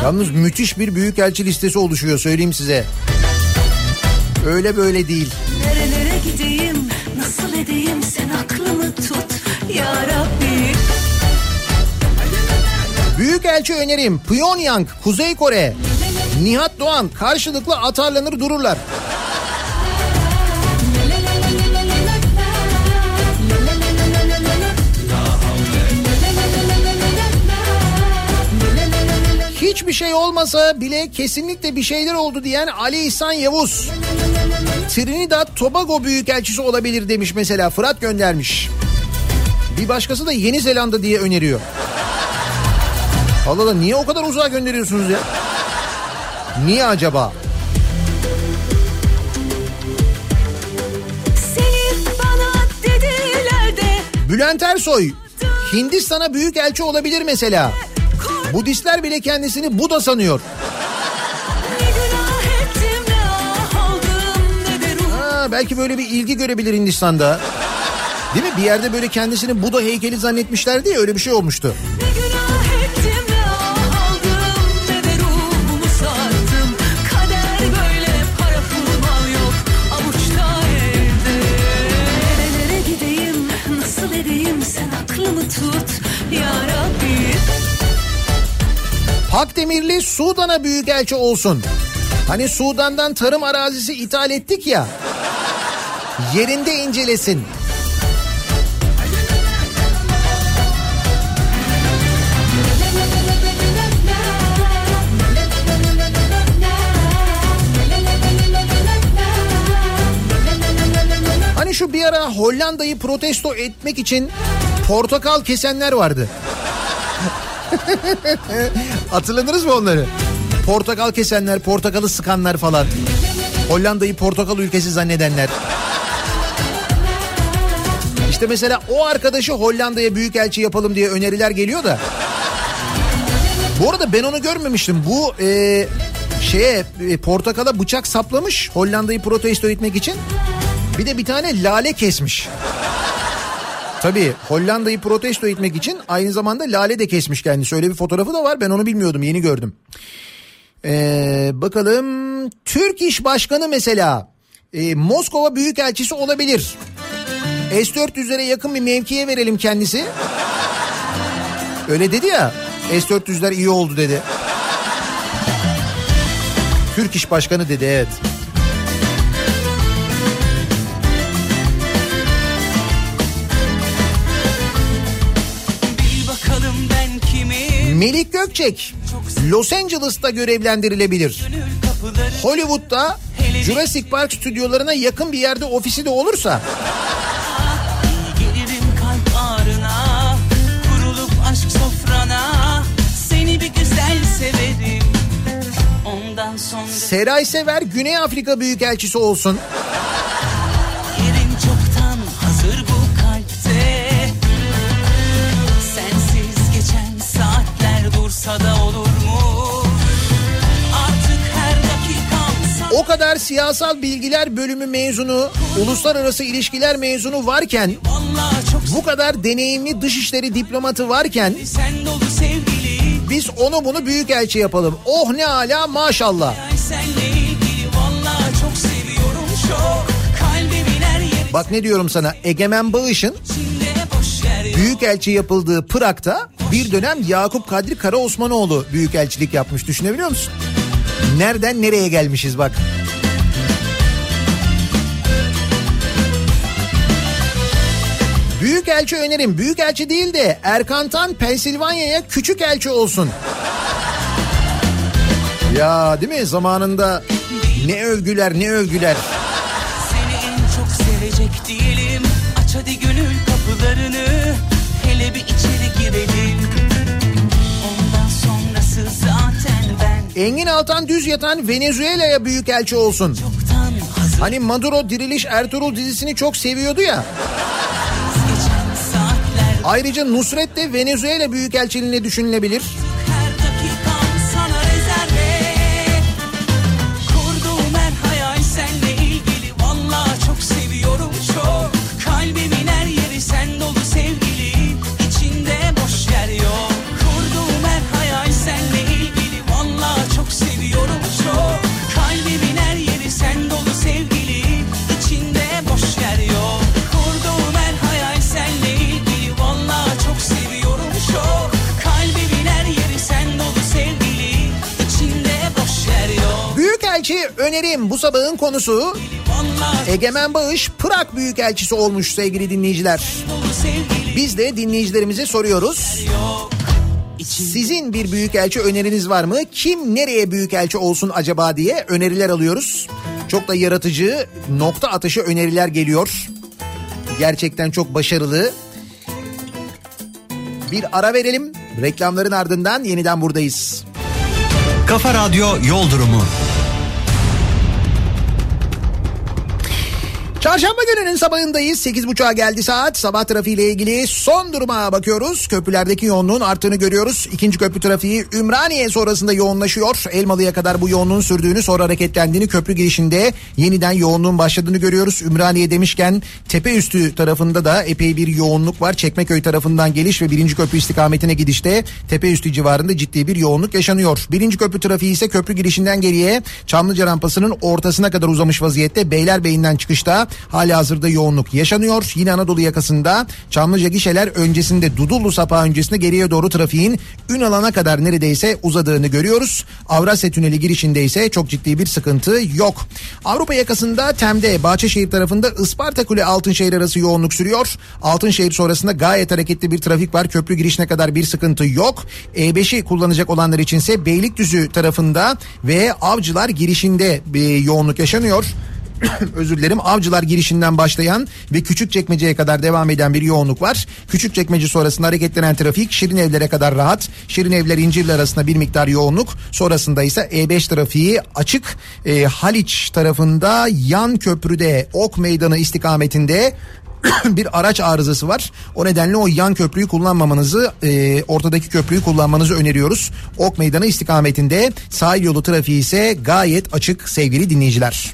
Yalnız müthiş bir büyükelçi listesi oluşuyor söyleyeyim size. Öyle böyle değil. Nerelere gideyim nasıl edeyim sen aklımı tut Ya Rabbi Büyükelçi önerim Pyongyang, Kuzey Kore. Nihat Doğan karşılıklı atarlanır dururlar. Şey olmasa bile kesinlikle bir şeyler oldu diyen Ali İhsan Yavuz. Trinidad Tobago Büyükelçisi olabilir demiş mesela Fırat göndermiş. Bir başkası da Yeni Zelanda diye öneriyor. Allah Allah niye o kadar uzağa gönderiyorsunuz ya? Niye acaba? Bülent Ersoy Hindistan'a büyük elçi olabilir mesela. Budistler bile kendisini Buda sanıyor. Ah Ha belki böyle bir ilgi görebilir Hindistan'da. Değil mi? Bir yerde böyle kendisini Buda heykeli zannetmişlerdi ya öyle bir şey olmuştu. Ne Hakdemirli Sudan'a büyükelçi olsun. Hani Sudan'dan tarım arazisi ithal ettik ya. Yerinde incelesin. Hani şu bir ara Hollanda'yı protesto etmek için portakal kesenler vardı. [LAUGHS] Hatırladınız mı onları? Portakal kesenler, portakalı sıkanlar falan. Hollanda'yı portakal ülkesi zannedenler. İşte mesela o arkadaşı Hollanda'ya büyükelçi yapalım diye öneriler geliyor da. Bu arada ben onu görmemiştim. Bu e, şeye e, portakala bıçak saplamış Hollanda'yı protesto etmek için. Bir de bir tane lale kesmiş. Tabii Hollanda'yı protesto etmek için aynı zamanda lale de kesmiş kendisi. Öyle bir fotoğrafı da var ben onu bilmiyordum yeni gördüm. Ee, bakalım Türk İş Başkanı mesela e, Moskova Büyükelçisi olabilir. S-400'lere yakın bir mevkiye verelim kendisi. Öyle dedi ya S-400'ler iyi oldu dedi. Türk İş Başkanı dedi evet. Bil Melik Gökçek Los Angeles'ta görevlendirilebilir. Hollywood'da Jurassic Park stüdyolarına yakın bir yerde ofisi de olursa ağrına Kurulup aşk sofrana Seni bir güzel severim Ondan sonra Seray Sever Güney Afrika Büyükelçisi olsun. Da olur mu? Artık her dakikam O kadar siyasal bilgiler bölümü mezunu, uluslararası ilişkiler mezunu varken, bu kadar deneyimli dışişleri diplomatı varken biz onu bunu büyükelçi yapalım. Oh ne ala maşallah. Bak ne diyorum sana Egemen Bağış'ın yok büyükelçi yapıldığı Prag'da bir dönem Yakup Kadri Karaosmanoğlu büyükelçilik yapmış. Düşünebiliyor musun? Nereden nereye gelmişiz bak. Büyükelçi önerim. Büyükelçi değil de Erkan Tan Pensilvanya'ya küçük elçi olsun. Ya değil mi? Zamanında ne övgüler ne övgüler. Seni en çok sevecek Engin Altan düz yatan Venezuela'ya büyükelçi olsun. Hani Maduro Diriliş Ertuğrul dizisini çok seviyordu ya. Ayrıca Nusret de Venezuela Büyükelçiliğine düşünülebilir. Önerim bu sabahın konusu. Egemen Bağış Prag Büyükelçisi olmuş sevgili dinleyiciler. Biz de dinleyicilerimize soruyoruz. Sizin bir büyükelçi öneriniz var mı? Kim nereye büyükelçi olsun acaba diye öneriler alıyoruz. Çok da yaratıcı nokta atışı öneriler geliyor. Gerçekten çok başarılı. Bir ara verelim. Reklamların ardından yeniden buradayız. Kafa Radyo Yol Durumu. Çarşamba gününün sabahındayız. 8.30'a geldi saat. Sabah trafiğiyle ilgili son duruma bakıyoruz. Köprülerdeki yoğunluğun arttığını görüyoruz. İkinci köprü trafiği Ümraniye sonrasında yoğunlaşıyor. Elmalı'ya kadar bu yoğunluğun sürdüğünü sonra hareketlendiğini köprü girişinde yeniden yoğunluğun başladığını görüyoruz. Ümraniye demişken tepe üstü tarafında da epey bir yoğunluk var. Çekmeköy tarafından geliş ve birinci köprü istikametine gidişte tepe üstü civarında ciddi bir yoğunluk yaşanıyor. Birinci köprü trafiği ise köprü girişinden geriye Çamlıca rampasının ortasına kadar uzamış vaziyette. Beylerbeyi'nden çıkışta hala hazırda yoğunluk yaşanıyor. Yine Anadolu yakasında Çamlıca gişeler öncesinde Dudullu sapağı öncesinde geriye doğru trafiğin Ünalan'a kadar neredeyse uzadığını görüyoruz. Avrasya Tüneli girişinde ise çok ciddi bir sıkıntı yok. Avrupa yakasında Tem'de Bahçeşehir tarafında Isparta Kule Altınşehir arası yoğunluk sürüyor. Altınşehir sonrasında gayet hareketli bir trafik var. Köprü girişine kadar bir sıkıntı yok. E5'i kullanacak olanlar içinse Beylikdüzü tarafında ve Avcılar girişinde bir yoğunluk yaşanıyor. [COUGHS] özür dilerim avcılar girişinden başlayan ve küçük çekmeceye kadar devam eden bir yoğunluk var. Küçük çekmece sonrasında hareketlenen trafik Şirin evlere kadar rahat. Şirin evler İncirli arasında bir miktar yoğunluk. Sonrasında ise E5 trafiği açık. E, Haliç tarafında yan köprüde Ok Meydanı istikametinde [COUGHS] bir araç arızası var. O nedenle o yan köprüyü kullanmamanızı, e, ortadaki köprüyü kullanmanızı öneriyoruz. Ok Meydanı istikametinde sahil yolu trafiği ise gayet açık sevgili dinleyiciler.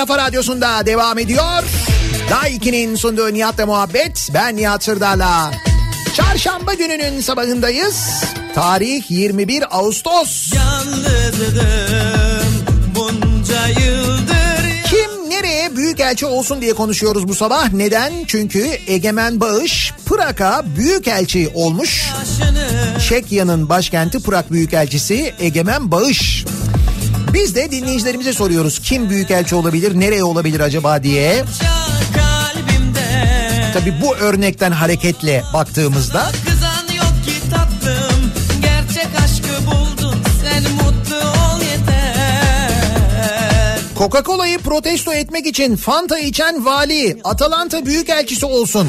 Kafa radyosunda devam ediyor. Daha 2'nin sunduğu Nihat'la muhabbet. Ben Nihat Sırdar'la. Çarşamba gününün sabahındayız. Tarih 21 Ağustos. Yalnızdım bunca yıldır Kim nereye büyükelçi olsun diye konuşuyoruz bu sabah. Neden? Çünkü Egemen Bağış Prag'a büyükelçi olmuş. Çekya'nın başkenti Prag Büyükelçisi Egemen Bağış. Biz de dinleyicilerimize soruyoruz kim büyükelçi olabilir, nereye olabilir acaba diye. Tabii bu örnekten hareketle baktığımızda buldun Coca-Cola'yı protesto etmek için Fanta içen vali Atalanta Büyükelçisi olsun.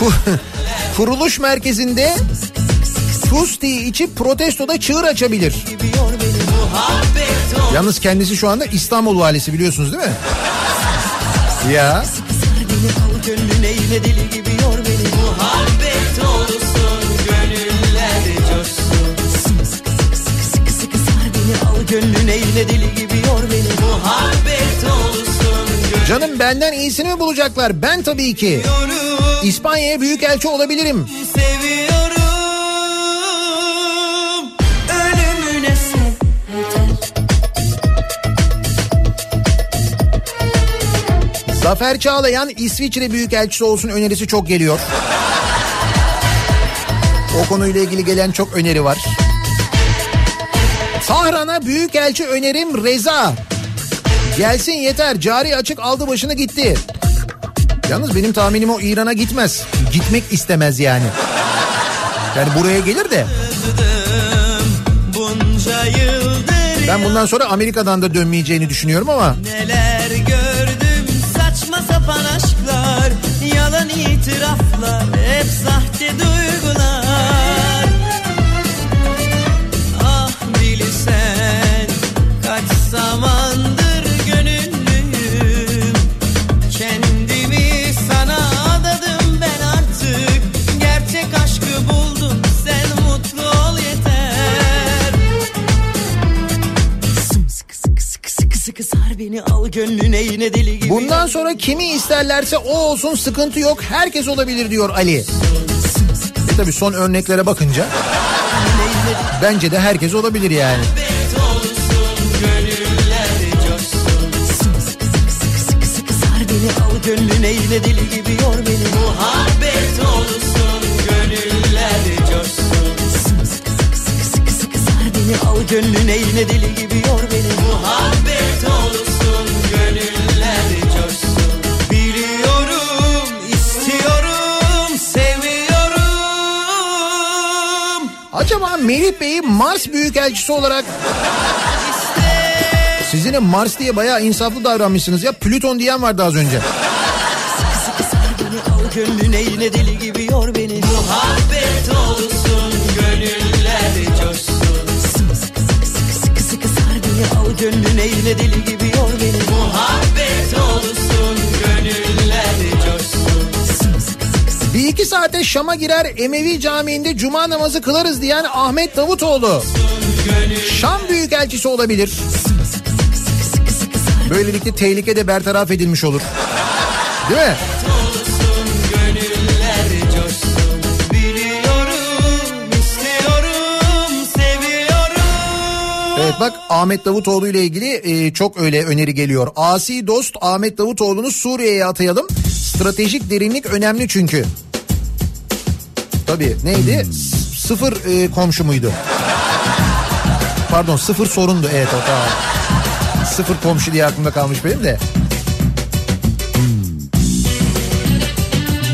Ku- [LAUGHS] Kuruluş merkezinde Fusti içip protestoda çığır açabilir. Yalnız kendisi şu anda İstanbul valisi biliyorsunuz değil mi? Ya canım benden iyisini mi bulacaklar? Ben tabii ki. İspanya'ya büyükelçi olabilirim. Seviyorum Zafer Çağlayan İsviçre Büyükelçisi olsun önerisi çok geliyor. O konuyla ilgili gelen çok öneri var. Tahran'a Büyükelçi önerim Reza. Gelsin yeter cari açık aldı başını gitti. Yalnız benim tahminim o İran'a gitmez. Gitmek istemez yani. Yani buraya gelir de ben bundan sonra Amerika'dan da dönmeyeceğini düşünüyorum ama Neler itiraflar hep sahte gönlüne yine deli gibi bundan sonra kimi isterlerse o olsun sıkıntı yok herkes olabilir diyor Ali. E tabi son örneklere bakınca bence de herkes olabilir yani. Gönlüne yine deli gibi yor beni Muhabbet olsun gönüller coşsun sıkı sıkı sıkı sıkı sar beni al gönlüne yine deli gibi yor beni Muhabbet Melih Bey'i Mars Büyükelçisi olarak siz yine Mars diye bayağı insaflı davranmışsınız ya. Plüton diyen vardı az önce. Al gönlüne yine deli gibi yor beni Muhabbet olsun gönüller coşsun Sıkı sıkı sıkı sıkı sıkı sar beni Al gönlüne yine deli gibi yor beni Muhabbet olsun saate Şam'a girer Emevi Camii'nde cuma namazı kılarız diyen Ahmet Davutoğlu. Şam Büyükelçisi olabilir. Böylelikle tehlike de bertaraf edilmiş olur. Değil mi? Evet bak Ahmet Davutoğlu ile ilgili e, çok öyle öneri geliyor. Asi dost Ahmet Davutoğlu'nu Suriye'ye atayalım. Stratejik derinlik önemli çünkü. Tabii neydi? S- sıfır e, komşu muydu? Pardon sıfır sorundu evet o tamam. Sıfır komşu diye aklımda kalmış benim de.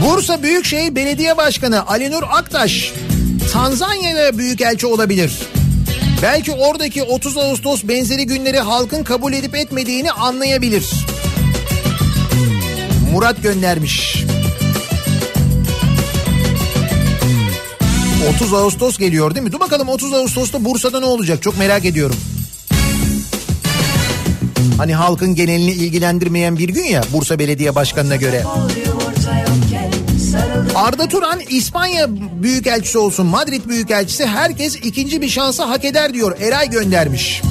Bursa Büyükşehir Belediye Başkanı Ali Nur Aktaş Tanzanya'da büyükelçi olabilir. Belki oradaki 30 Ağustos benzeri günleri halkın kabul edip etmediğini anlayabilir. Murat göndermiş. 30 Ağustos geliyor değil mi? Dur bakalım 30 Ağustos'ta Bursa'da ne olacak? Çok merak ediyorum. Hani halkın genelini ilgilendirmeyen bir gün ya Bursa Belediye Başkanı'na göre. Arda Turan İspanya Büyükelçisi olsun Madrid Büyükelçisi herkes ikinci bir şansı hak eder diyor. Eray göndermiş.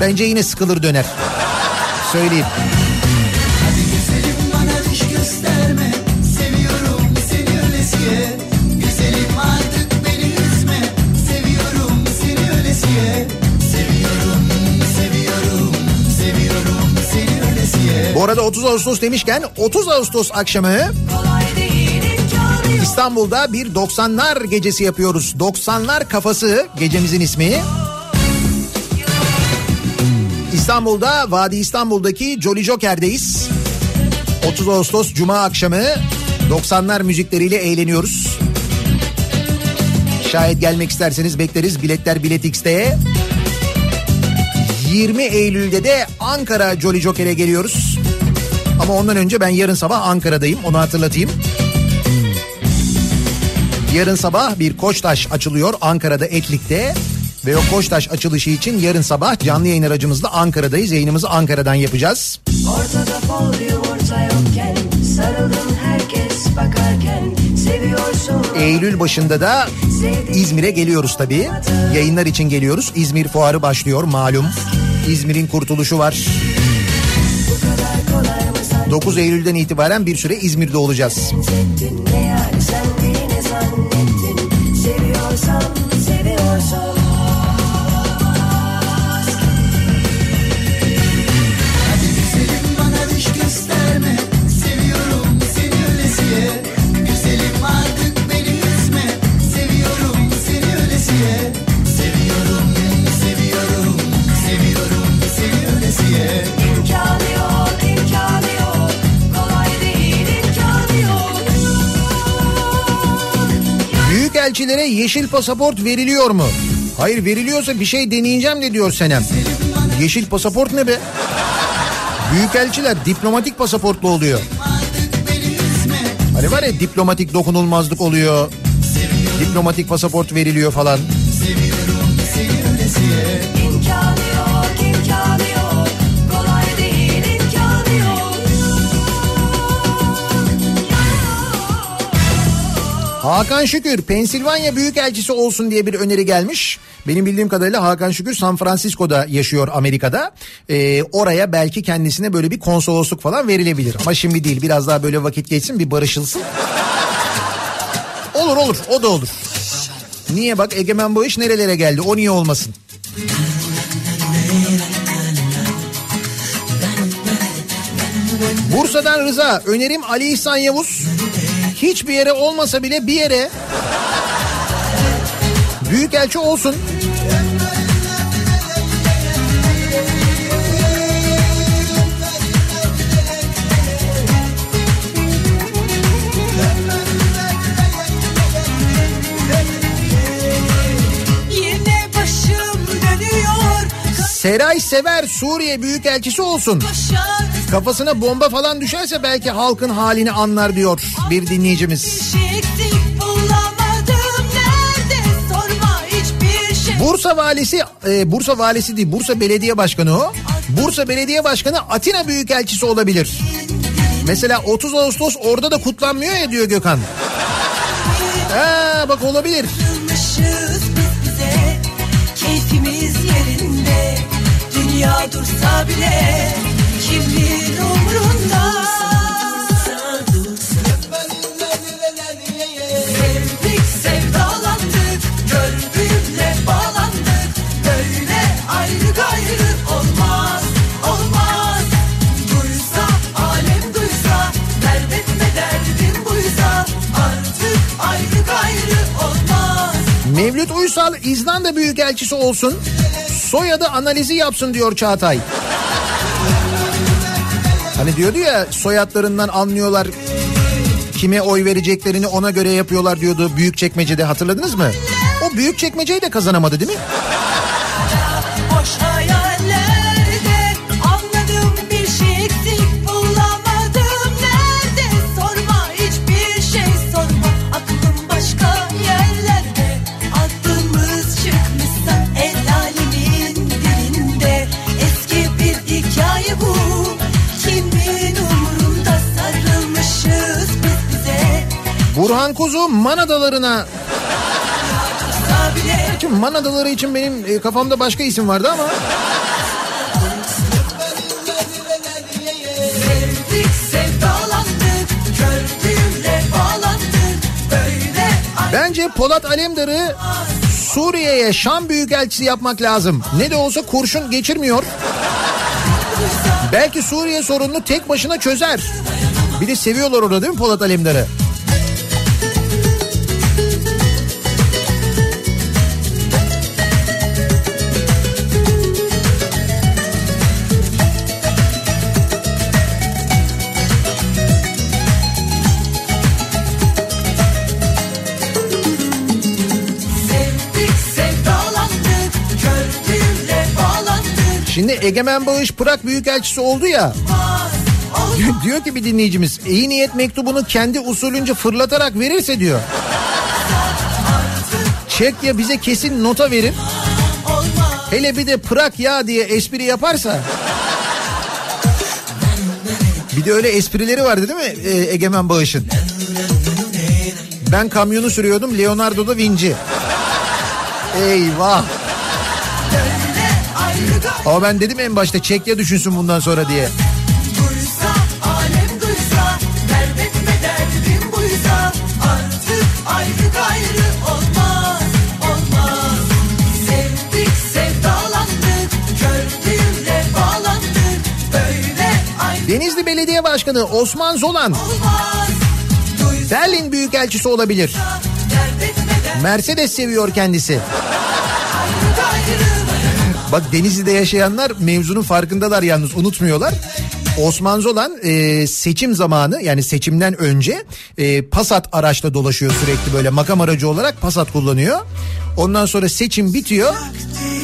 Bence yine sıkılır döner. Söyleyeyim. 30 Ağustos demişken 30 Ağustos akşamı İstanbul'da bir 90'lar gecesi yapıyoruz. 90'lar kafası gecemizin ismi. İstanbul'da Vadi İstanbul'daki Jolly Joker'deyiz. 30 Ağustos Cuma akşamı 90'lar müzikleriyle eğleniyoruz. Şayet gelmek isterseniz bekleriz. Biletler Bilet X'te. 20 Eylül'de de Ankara Jolly Joker'e geliyoruz. Ama ondan önce ben yarın sabah Ankara'dayım onu hatırlatayım. Yarın sabah bir Koçtaş açılıyor Ankara'da Etlik'te. Ve o Koçtaş açılışı için yarın sabah canlı yayın aracımızla Ankara'dayız. Yayınımızı Ankara'dan yapacağız. Ortada fol yumurta yokken Sarıldım herkes bakarken Seviyorsun Eylül başında da İzmir'e geliyoruz tabii. Yayınlar için geliyoruz. İzmir fuarı başlıyor malum. İzmir'in kurtuluşu var. 9 Eylül'den itibaren bir süre İzmir'de olacağız. Seviyorsan seviyorsan yeşil pasaport veriliyor mu? Hayır veriliyorsa bir şey deneyeceğim de diyor Senem. Yeşil pasaport ne be? Büyükelçiler diplomatik pasaportlu oluyor. Hani var ya diplomatik dokunulmazlık oluyor. Diplomatik pasaport veriliyor falan. Hakan Şükür Pensilvanya Büyükelçisi olsun diye bir öneri gelmiş. Benim bildiğim kadarıyla Hakan Şükür San Francisco'da yaşıyor Amerika'da. Ee, oraya belki kendisine böyle bir konsolosluk falan verilebilir. Ama şimdi değil biraz daha böyle vakit geçsin bir barışılsın. olur olur o da olur. Niye bak Egemen Bağış nerelere geldi o niye olmasın? Bursa'dan Rıza önerim Ali İhsan Yavuz hiçbir yere olmasa bile bir yere büyükelçi olsun. Seray Sever Suriye Büyükelçisi olsun. Başak Kafasına bomba falan düşerse belki halkın halini anlar diyor bir dinleyicimiz. Şey. Bursa valisi, e, Bursa valisi değil Bursa Belediye Başkanı o. Bursa Belediye Başkanı Atina Büyükelçisi olabilir. Mesela 30 Ağustos orada da kutlanmıyor ya diyor Gökhan. Ha, bak olabilir. Keyfimiz yerinde Dünya dursa bile Mevlüt Uysal İzlanda Büyükelçisi olsun. Soyadı analizi yapsın diyor Çağatay. Hani diyordu ya soyadlarından anlıyorlar kime oy vereceklerini ona göre yapıyorlar diyordu büyük çekmecede hatırladınız mı? O büyük çekmeceyi de kazanamadı değil mi? Burhan Kuzu bile Şimdi Manadaları için benim e, kafamda başka isim vardı ama bence Polat Alemdar'ı Suriye'ye Şam Büyükelçisi yapmak lazım. Ne de olsa kurşun geçirmiyor. Belki Suriye sorununu tek başına çözer. Bir de seviyorlar orada değil mi Polat Alemdar'ı? Şimdi Egemen Bağış Prag Büyükelçisi oldu ya. [LAUGHS] Diyor, ki bir dinleyicimiz iyi niyet mektubunu kendi usulünce fırlatarak verirse diyor. Çek ya bize kesin nota verin. Hele bir de Prag ya diye espri yaparsa. Bir de öyle esprileri vardı değil mi e, Egemen Bağış'ın? Ben kamyonu sürüyordum Leonardo da Vinci. [LAUGHS] Eyvah. Ama ben dedim en başta Çekya düşünsün bundan sonra diye. duysa alem duysa dert etme derdim buysa artık ayrı gayrı olmaz olmaz sevdik sevdalandık gördüğümle bağlandık böyle ayrı Denizli Belediye Başkanı Osman Zolan olmaz duysa Berlin Büyükelçisi olabilir. Mercedes seviyor kendisi. Bak Denizli'de yaşayanlar mevzunun farkındalar yalnız unutmuyorlar. Osman Zolan e, seçim zamanı yani seçimden önce e, Passat araçla dolaşıyor sürekli böyle makam aracı olarak Passat kullanıyor. Ondan sonra seçim bitiyor.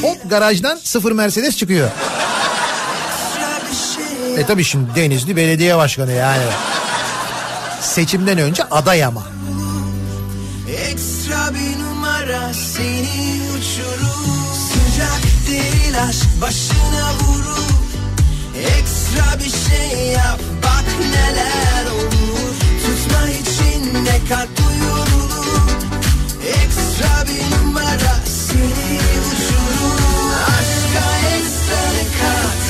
Hop garajdan sıfır Mercedes çıkıyor. E tabi şimdi Denizli Belediye Başkanı yani. Seçimden önce aday ama. Değil aşk başına vurur. Ekstra bir şey yap bak neler olur. Tutma içinde kalp duyurulur Ekstra bir numara seni uçurur. Aşka ekstra kat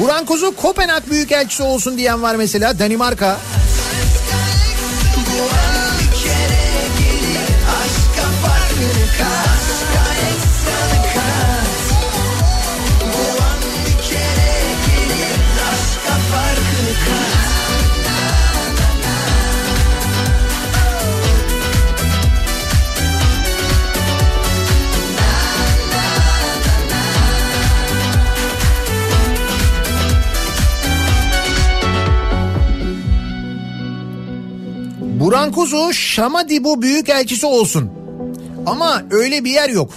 Buran Kuzu Kopenhag Büyükelçisi olsun diyen var mesela. Danimarka. Buran Kuzu Şamadibu Büyükelçisi olsun. Ama öyle bir yer yok.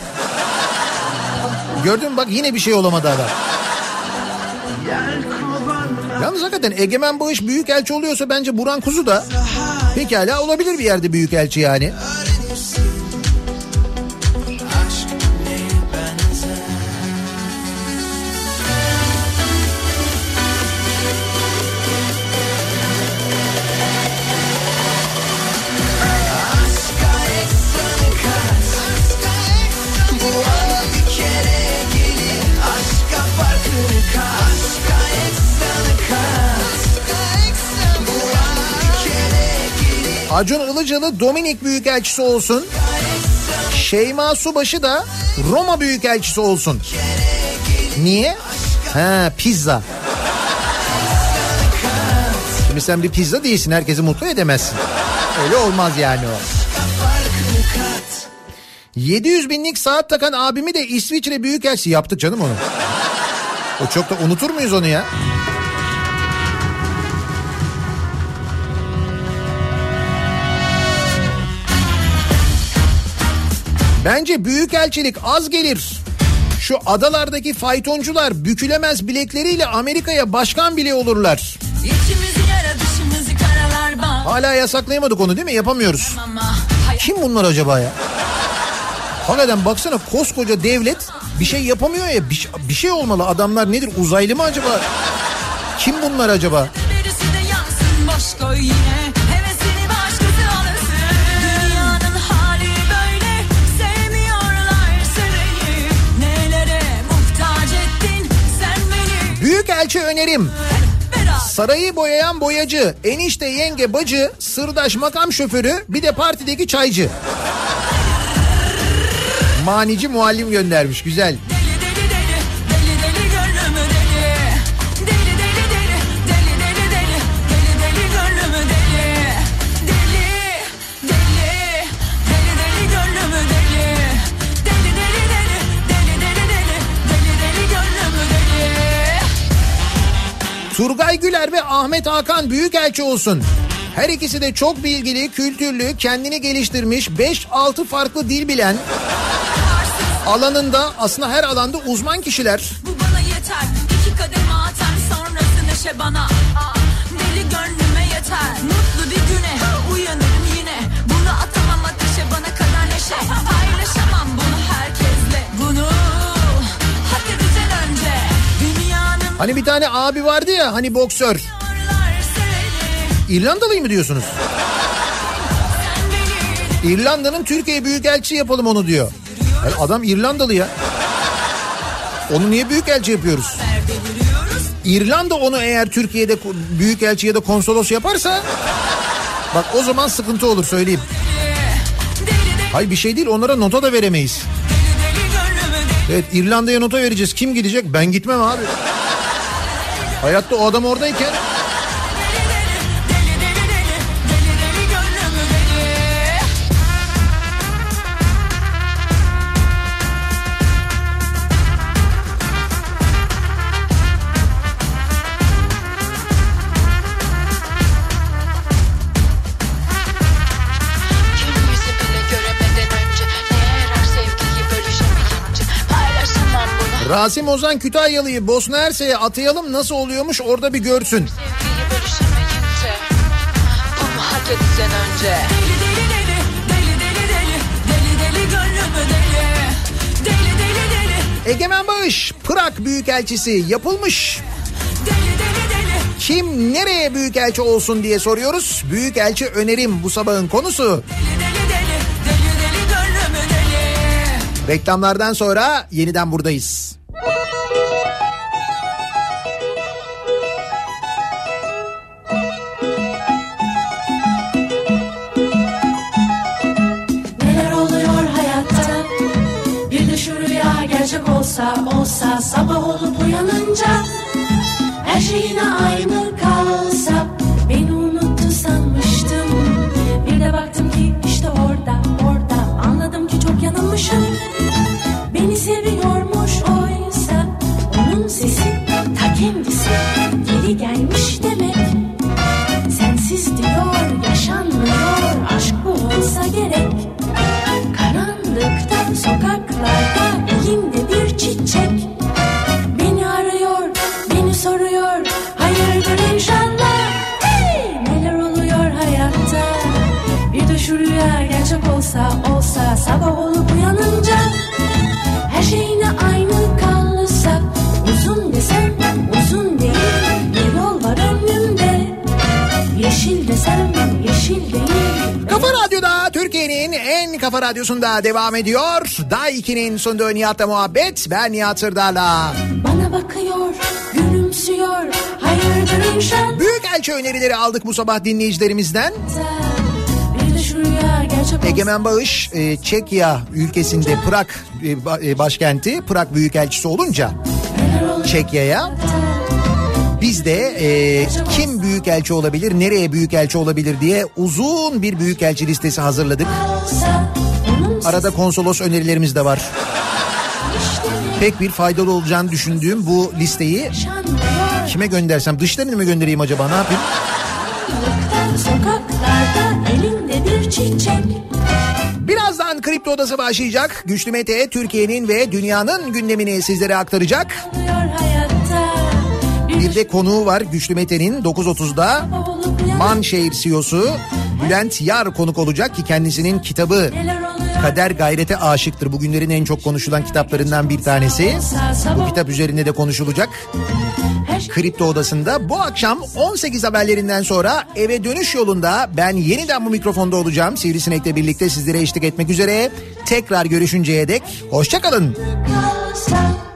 Gördün mü bak yine bir şey olamadı adam. Yalnız hakikaten Egemen Bağış büyükelçi oluyorsa bence Burhan Kuzu da pekala olabilir bir yerde büyükelçi yani. Acun Ilıcalı Dominik Büyükelçisi olsun. Şeyma Subaşı da Roma Büyükelçisi olsun. Niye? Ha pizza. Şimdi sen bir pizza değilsin herkesi mutlu edemezsin. Öyle olmaz yani o. 700 binlik saat takan abimi de İsviçre Büyükelçisi yaptık canım onu. O çok da unutur muyuz onu ya? Bence büyükelçilik az gelir. Şu adalardaki faytoncular bükülemez bilekleriyle Amerika'ya başkan bile olurlar. Yara. Hala yasaklayamadık onu değil mi? Yapamıyoruz. Kim bunlar acaba ya? Hakikaten baksana koskoca devlet bir şey yapamıyor ya. Bir, bir şey olmalı adamlar nedir? Uzaylı mı acaba? Kim bunlar acaba? birisi de yansın boş koy yine. Beni. Büyükelçi önerim. Sarayı boyayan boyacı, enişte yenge bacı, sırdaş makam şoförü, bir de partideki çaycı. Manici muallim göndermiş güzel. Deli Turgay Güler ve Ahmet Hakan Büyükelçi olsun. Her ikisi de çok bilgili, kültürlü, kendini geliştirmiş, 5-6 farklı dil bilen, alanında aslında her alanda uzman kişiler. Bu bana yeter. İki kademe atar sonrası neşe bana. Aa, Deli gönlüme yeter. Hani bir tane abi vardı ya hani boksör. İrlandalı mı diyorsunuz? İrlanda'nın Türkiye Büyükelçi yapalım onu diyor. Yani adam İrlandalı ya. Onu niye Büyükelçi yapıyoruz? İrlanda onu eğer Türkiye'de Büyükelçi ya da konsolos yaparsa... Bak o zaman sıkıntı olur söyleyeyim. Hay bir şey değil onlara nota da veremeyiz. Evet İrlanda'ya nota vereceğiz. Kim gidecek? Ben gitmem abi. Hayatta o adam oradayken Rasim Ozan Kütahyalı'yı Bosna Hersek'e atayalım nasıl oluyormuş orada bir görsün. Egemen Bağış Prag Büyükelçisi yapılmış. Kim nereye büyükelçi olsun diye soruyoruz. Büyükelçi önerim bu sabahın konusu. Reklamlardan sonra yeniden buradayız. Olsa olsa Sabah olup uyanınca Her şey yine aynı kalsa Beni unuttu sanmıştım. Bir de baktım ki işte orada orada Anladım ki çok yanılmışım. Beni seviyormuş oysa Onun sesi ta kendisi. Geri gelmiş demek Sensiz diyor yaşanmıyor. Aşk bu olsa gerek. Karanlık soruyor Türkiye'nin en kafa radyosunda devam ediyor. Day 2'nin sunduğu Nihat'la muhabbet. Ben Nihat Sırdar'la. Bana bakıyor gülümsüyor Hayırdır inşallah Büyükelçi önerileri aldık bu sabah dinleyicilerimizden. Egemen Bağış e, Çekya ülkesinde Prag e, e, başkenti Prag Büyükelçisi olunca Çekya'ya biz de e, kim büyükelçi olabilir, nereye büyükelçi olabilir diye uzun bir büyükelçi listesi hazırladık. Arada konsolos önerilerimiz de var. Pek bir faydalı olacağını düşündüğüm bu listeyi kime göndersem dışlarını mı göndereyim acaba ne yapayım? Birazdan Kripto Odası başlayacak. Güçlü Mete Türkiye'nin ve dünyanın gündemini sizlere aktaracak. Hayatta Bir de konuğu var Güçlü Mete'nin 9.30'da Manşehir CEO'su Bülent Yar konuk olacak ki kendisinin kitabı Kader Gayrete Aşıktır. Bugünlerin en çok konuşulan kitaplarından bir tanesi. Bu kitap üzerinde de konuşulacak. Kripto Odası'nda bu akşam 18 haberlerinden sonra eve dönüş yolunda ben yeniden bu mikrofonda olacağım. Sivrisinek'le birlikte sizlere eşlik etmek üzere. Tekrar görüşünceye dek hoşçakalın. kalsa